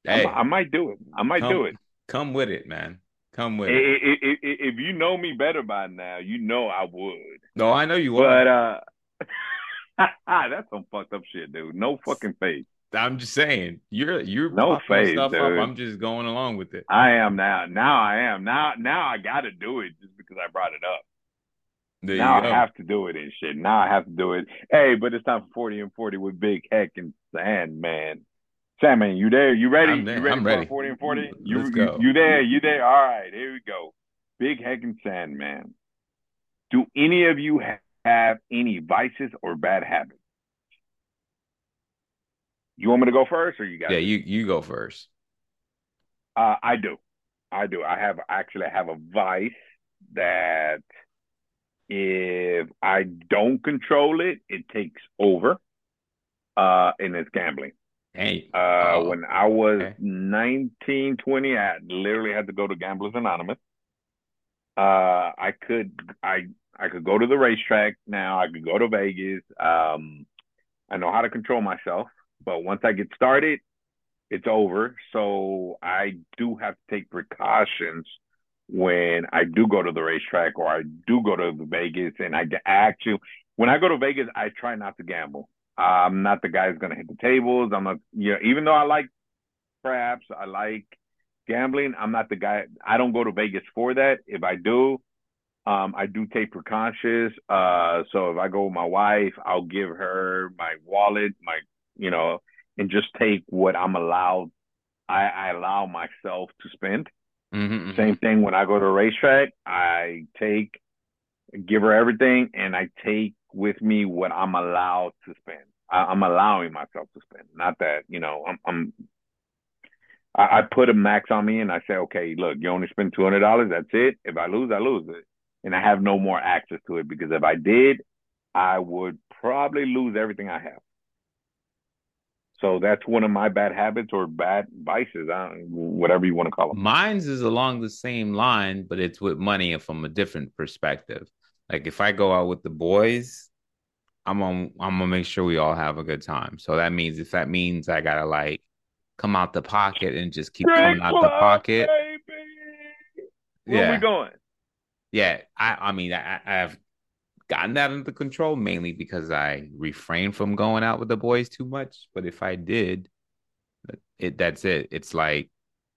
Hey, I, I might do it. I might come, do it. Come with it, man. Come with it, it. it, If you know me better by now, you know I would. No, I know you would. But uh, that's some fucked up shit, dude. No fucking face. I'm just saying, you're you're no face, stuff dude. up. I'm just going along with it. I am now. Now I am. Now now I got to do it just because I brought it up. There now I have to do it and shit. Now I have to do it. Hey, but it's time for 40 and 40 with Big Hec and Sandman. Sandman, you there? You ready? I'm there. You ready I'm for ready. 40 and 40? Mm, you, Let's go. You, you there? You there? All right, here we go. Big Hec and Sandman. Do any of you ha- have any vices or bad habits? You want me to go first, or you got? Yeah, it? you you go first. Uh, I do. I do. I have actually have a vice that if I don't control it, it takes over. Uh, and it's gambling. Hey. Uh, oh, when I was okay. 19, 20, I literally had to go to Gamblers Anonymous. Uh, I could, I, I could go to the racetrack now. I could go to Vegas. Um, I know how to control myself, but once I get started, it's over. So I do have to take precautions when I do go to the racetrack or I do go to Vegas. And I actually, when I go to Vegas, I try not to gamble. I'm not the guy who's going to hit the tables. I'm not, you know, even though I like craps. I like gambling. I'm not the guy. I don't go to Vegas for that. If I do, um, I do take precautions. Uh, so if I go with my wife, I'll give her my wallet, my, you know, and just take what I'm allowed. I, I allow myself to spend. Mm-hmm, mm-hmm. Same thing when I go to a racetrack. I take, give her everything, and I take with me what I'm allowed to spend. I, I'm allowing myself to spend. Not that you know I'm. I'm I, I put a max on me, and I say, okay, look, you only spend two hundred dollars. That's it. If I lose, I lose it, and I have no more access to it because if I did, I would probably lose everything I have. So that's one of my bad habits or bad vices, whatever you want to call them. Mine's is along the same line, but it's with money from a different perspective. Like if I go out with the boys, I'm on I'm gonna make sure we all have a good time. So that means if that means I gotta like come out the pocket and just keep coming out the pocket. Baby. Where yeah. we going? Yeah, I I mean I, I've gotten that under control mainly because I refrain from going out with the boys too much. But if I did, it that's it. It's like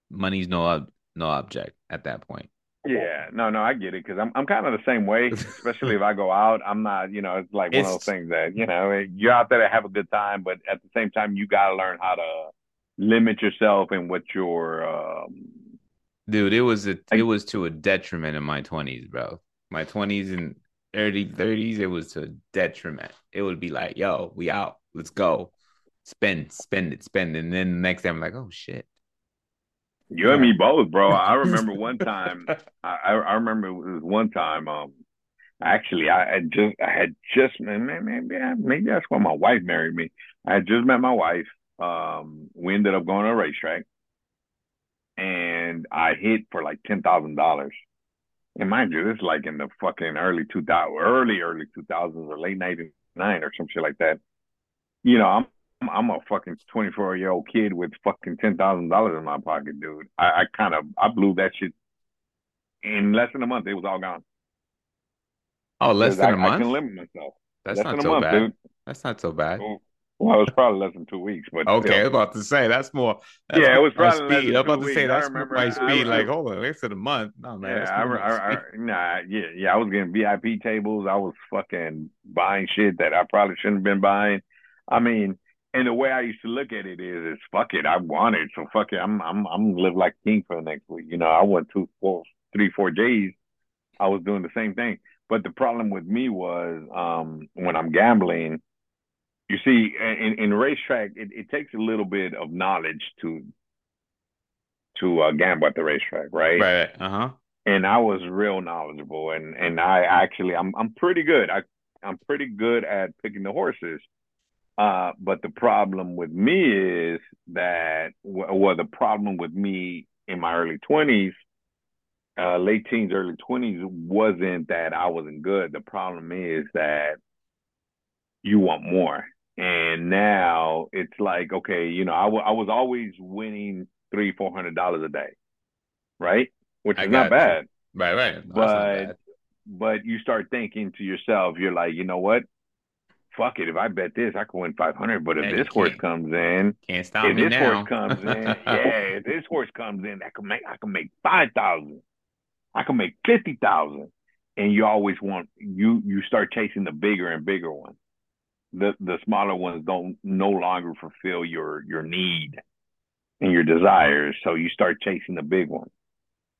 money's no no object at that point. Yeah, no, no, I get it because I'm I'm kind of the same way. Especially if I go out, I'm not, you know, it's like one it's, of those things that you know you're out there to have a good time, but at the same time you got to learn how to limit yourself and what your. Um, Dude, it was a it was to a detriment in my twenties, bro. My twenties and early 30s, it was a detriment. It would be like, yo, we out. Let's go. Spend, spend it, spend. It. And then the next day I'm like, oh shit. You and me both, bro. I remember one time. I, I remember it was one time. Um, actually, I had just I had just maybe maybe that's why my wife married me. I had just met my wife. Um, we ended up going to a racetrack, and I hit for like ten thousand dollars. And mind you, this is like in the fucking early 2000, early, early 2000s or late 99 or some shit like that. You know, I'm I'm a fucking 24 year old kid with fucking $10,000 in my pocket, dude. I, I kind of, I blew that shit in less than a month. It was all gone. Oh, less than I, a month? I can limit myself. That's less not so month, bad. Dude. That's not so bad. Well, it was probably less than two weeks, but okay. Still. I was about to say that's more. That's yeah, it was probably less speed. I was about to weeks. say that's remember, my speed. like, hold on, than a month. No man. Yeah, I, I, I, nah, yeah, yeah. I was getting VIP tables. I was fucking buying shit that I probably shouldn't have been buying. I mean, and the way I used to look at it is, is fuck it. I want it, so fuck it. I'm, I'm, I'm live like king for the next week. You know, I went two, four, three, four days. I was doing the same thing. But the problem with me was um, when I'm gambling you see, in, in racetrack, it, it takes a little bit of knowledge to to uh, gamble at the racetrack, right? Right. Uh huh. And I was real knowledgeable, and and I actually I'm I'm pretty good. I I'm pretty good at picking the horses. Uh, but the problem with me is that, well, the problem with me in my early 20s, uh, late teens, early 20s, wasn't that I wasn't good. The problem is that you want more. And now it's like, okay, you know, I, w- I was always winning three, four hundred dollars a day, right? Which is not bad. You. Right, right. No, but but you start thinking to yourself, you're like, you know what? Fuck it. If I bet this, I can win five hundred. But if this horse comes in, can't stop if me this now. horse comes in, yeah, if this horse comes in, I can make I can make five thousand. I can make fifty thousand. And you always want you you start chasing the bigger and bigger one the the smaller ones don't no longer fulfill your your need and your desires so you start chasing the big one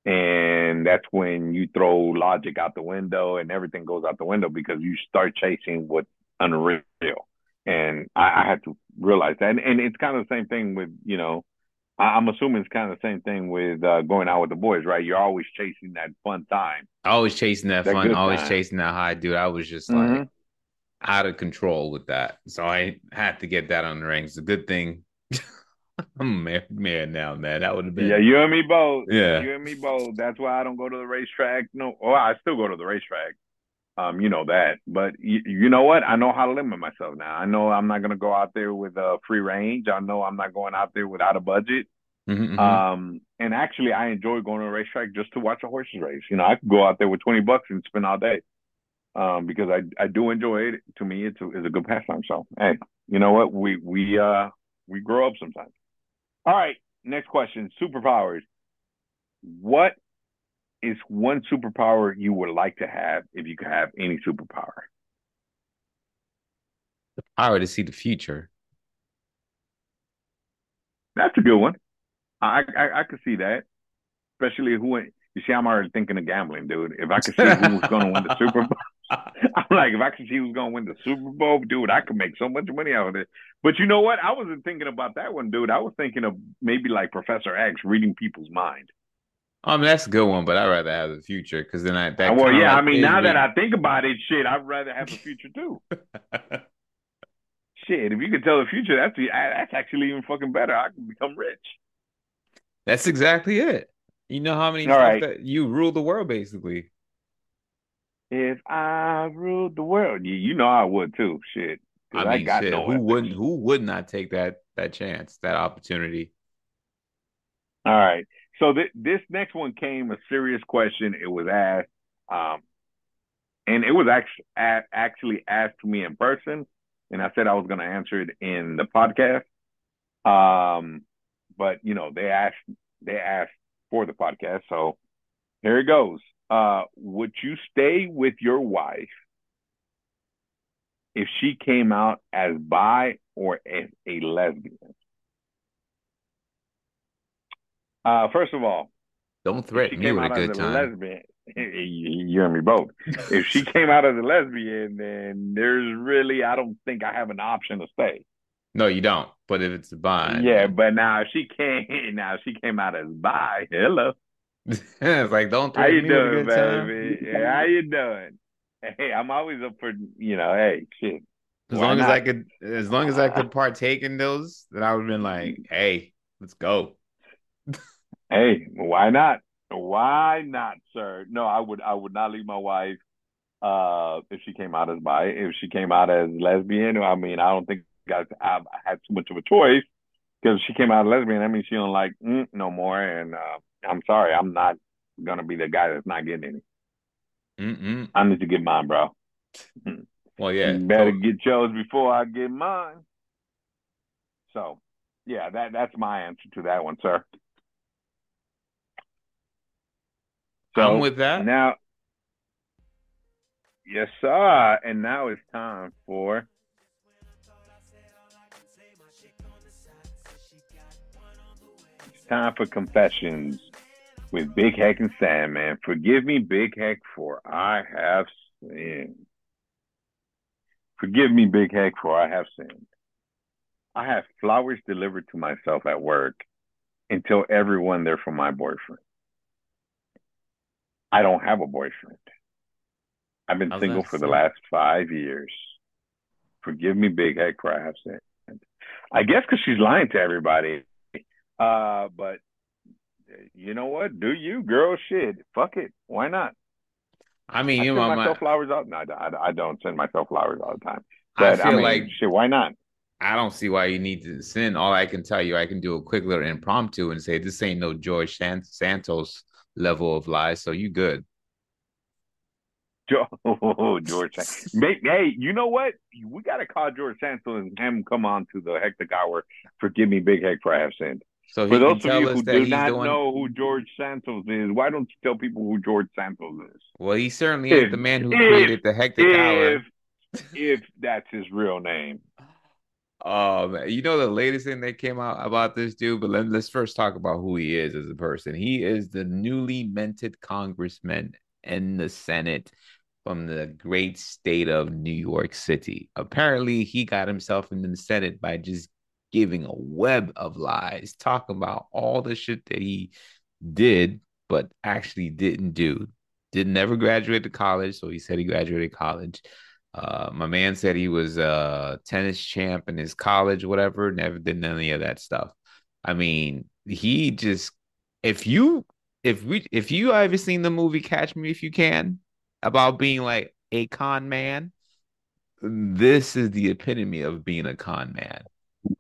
and that's when you throw logic out the window and everything goes out the window because you start chasing what's unreal and I, I had to realize that and, and it's kind of the same thing with you know I, am assuming it's kind of the same thing with uh, going out with the boys, right? You're always chasing that fun time. Always chasing that, that fun, always time. chasing that high, dude. I was just mm-hmm. like, out of control with that. So I had to get that on the ring. It's a good thing. I'm married man now, man. That would have been Yeah, you and me both. Yeah. You and me both. That's why I don't go to the racetrack. No, well, I still go to the racetrack. Um, you know that. But you, you know what? I know how to limit myself now. I know I'm not gonna go out there with a uh, free range. I know I'm not going out there without a budget. Mm-hmm, mm-hmm. Um, and actually I enjoy going to a racetrack just to watch a horses race. You know, I could go out there with twenty bucks and spend all day um, because I, I do enjoy it. To me, it's a, it's a good pastime. So, hey, you know what? We we uh we grow up sometimes. All right, next question. Superpowers. What is one superpower you would like to have if you could have any superpower? The power to see the future. That's a good one. I I, I could see that, especially who. You see, I'm already thinking of gambling, dude. If I could see who was going to win the Super Bowl, I'm like, if I could see who's going to win the Super Bowl, dude, I could make so much money out of it. But you know what? I wasn't thinking about that one, dude. I was thinking of maybe like Professor X reading people's mind. Um, that's a good one, but I'd rather have the future because then I. That well, yeah, I mean, now that I think about it, shit, I'd rather have the future too. shit, if you could tell the future, that's that's actually even fucking better. I can become rich. That's exactly it. You know how many All right. that you rule the world basically. If I ruled the world, you, you know I would too. Shit, I mean, got shit, no who wouldn't? Who would not take that that chance, that opportunity? All right. So th- this next one came a serious question. It was asked, um, and it was actually actually asked to me in person, and I said I was going to answer it in the podcast. Um, but you know they asked they asked for the podcast, so here it goes. Uh, would you stay with your wife if she came out as bi or as a lesbian? Uh, first of all, Don't threaten me with a good a time. lesbian, you and me both. if she came out as a lesbian, then there's really I don't think I have an option to stay. No, you don't. But if it's a bond, Yeah, but now if she came now if she came out as bi, hello. it's like don't How you doing, good time. baby? Yeah, How you doing? Hey, I'm always up for you know, hey, shit. As Why long as? I could, as long as I could partake in those, then I would have been like, "Hey, let's go." Hey, why not? Why not, sir? No, I would I would not leave my wife uh if she came out as bi. If she came out as lesbian, I mean, I don't think I, I had too much of a choice because she came out as lesbian. I mean, she don't like mm, no more, and uh, I'm sorry, I'm not gonna be the guy that's not getting any. Mm-mm. I need to get mine, bro. Well, yeah. you better so- get yours before I get mine. So, yeah, that that's my answer to that one, sir. So I'm with that. now, yes, sir. And now it's time for it's time for confessions with Big Hec and Sandman. Forgive me, Big Hec, for I have sinned. Forgive me, Big Hec, for I have sinned. I have flowers delivered to myself at work and tell everyone they're from my boyfriend. I don't have a boyfriend. I've been single for the last five years. Forgive me, Big Hec, for I have sinned. I guess because she's lying to everybody. Uh, but you know what? Do you, girl? Shit, fuck it. Why not? I mean, I you send know, my, myself flowers all. No, I, I don't send myself flowers all the time. I But I, feel mean, like shit. Why not? I don't see why you need to send. All I can tell you, I can do a quick little impromptu and say this ain't no George San- Santos level of lies, so you good. Oh, George. Hey, you know what? We got to call George Santos and have him come on to the Hectic Hour. Forgive me, Big Hec, for I have sinned. So For those of you who do not doing. know who George Santos is, why don't you tell people who George Santos is? Well, he certainly If- the man who if- created the hectic hour. If if that's his real name. Oh man, you know the latest thing that came out about this dude, but let, let's first talk about who he is as a person. He is the newly minted congressman in the Senate from the great state of New York City. Apparently, he got himself into the Senate by just giving a web of lies, talking about all the shit that he did, but actually didn't do. Did never graduate to college, so he said he graduated college. Uh, my man said he was a tennis champ in his college, whatever. Never did any of that stuff. I mean, he just if you if we if you ever seen the movie Catch Me If You Can about being like a con man, this is the epitome of being a con man.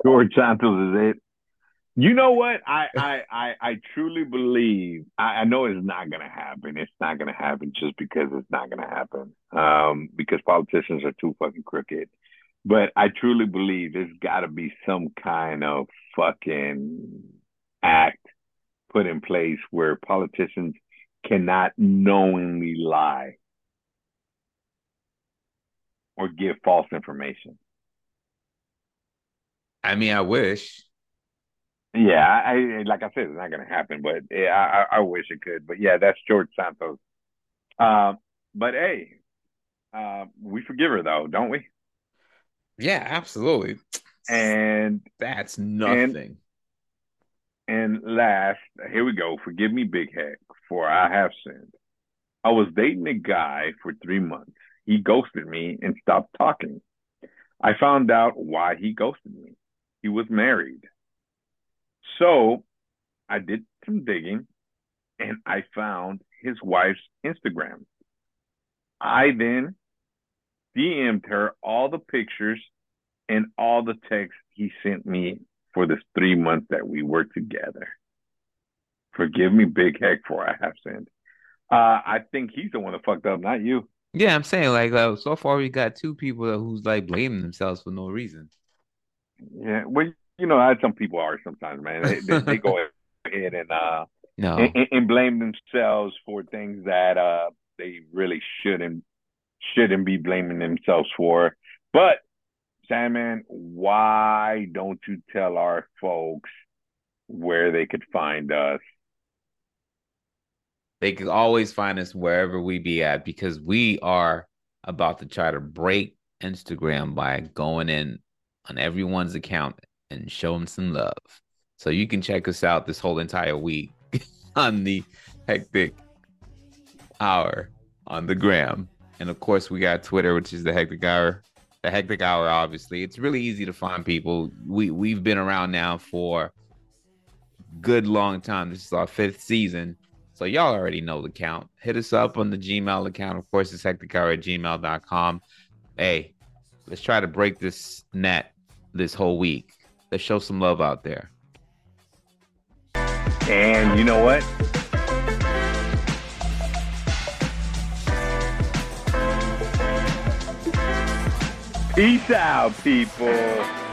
George Santos is it. You know what? I I I, I truly believe. I, I know it's not gonna happen. It's not gonna happen just because it's not gonna happen. Um, because politicians are too fucking crooked. But I truly believe there's got to be some kind of fucking act put in place where politicians cannot knowingly lie or give false information. I mean, I wish. Yeah, I, like I said, it's not going to happen, but yeah, I, I wish it could. But yeah, that's George Santos. Uh, but hey, uh, we forgive her though, don't we? Yeah, absolutely. And that's nothing. And, and last, here we go. Forgive me, Big Hec, for I have sinned. I was dating a guy for three months. He ghosted me and stopped talking. I found out why he ghosted me. He was married. So I did some digging and I found his wife's Instagram. I then DM'd her all the pictures and all the texts he sent me for this three months that we were together. Forgive me, Big Hec, for I have sinned. Uh, I think he's the one that fucked up, not you. Yeah, I'm saying like uh, so far we got two people who's like blaming themselves for no reason. Yeah, well, you know, how some people are sometimes, man. They, they, they go ahead and uh, no, and, and, blame themselves for things that uh they really shouldn't shouldn't be blaming themselves for. But Sandman, why don't you tell our folks where they could find us? They can always find us wherever we be at because we are about to try to break Instagram by going in on everyone's account and show them some love. So you can check us out this whole entire week on the hectic hour on the gram. And of course, we got Twitter, which is the hectic hour. The hectic hour, obviously, it's really easy to find people. We we've been around now for good long time. This is our fifth season. So y'all already know the count. Hit us up on the Gmail account. Of course, it's hectichour at gmail.com. Hey, let's try to break this net this whole week. Let's show some love out there. And you know what? Peace out, people.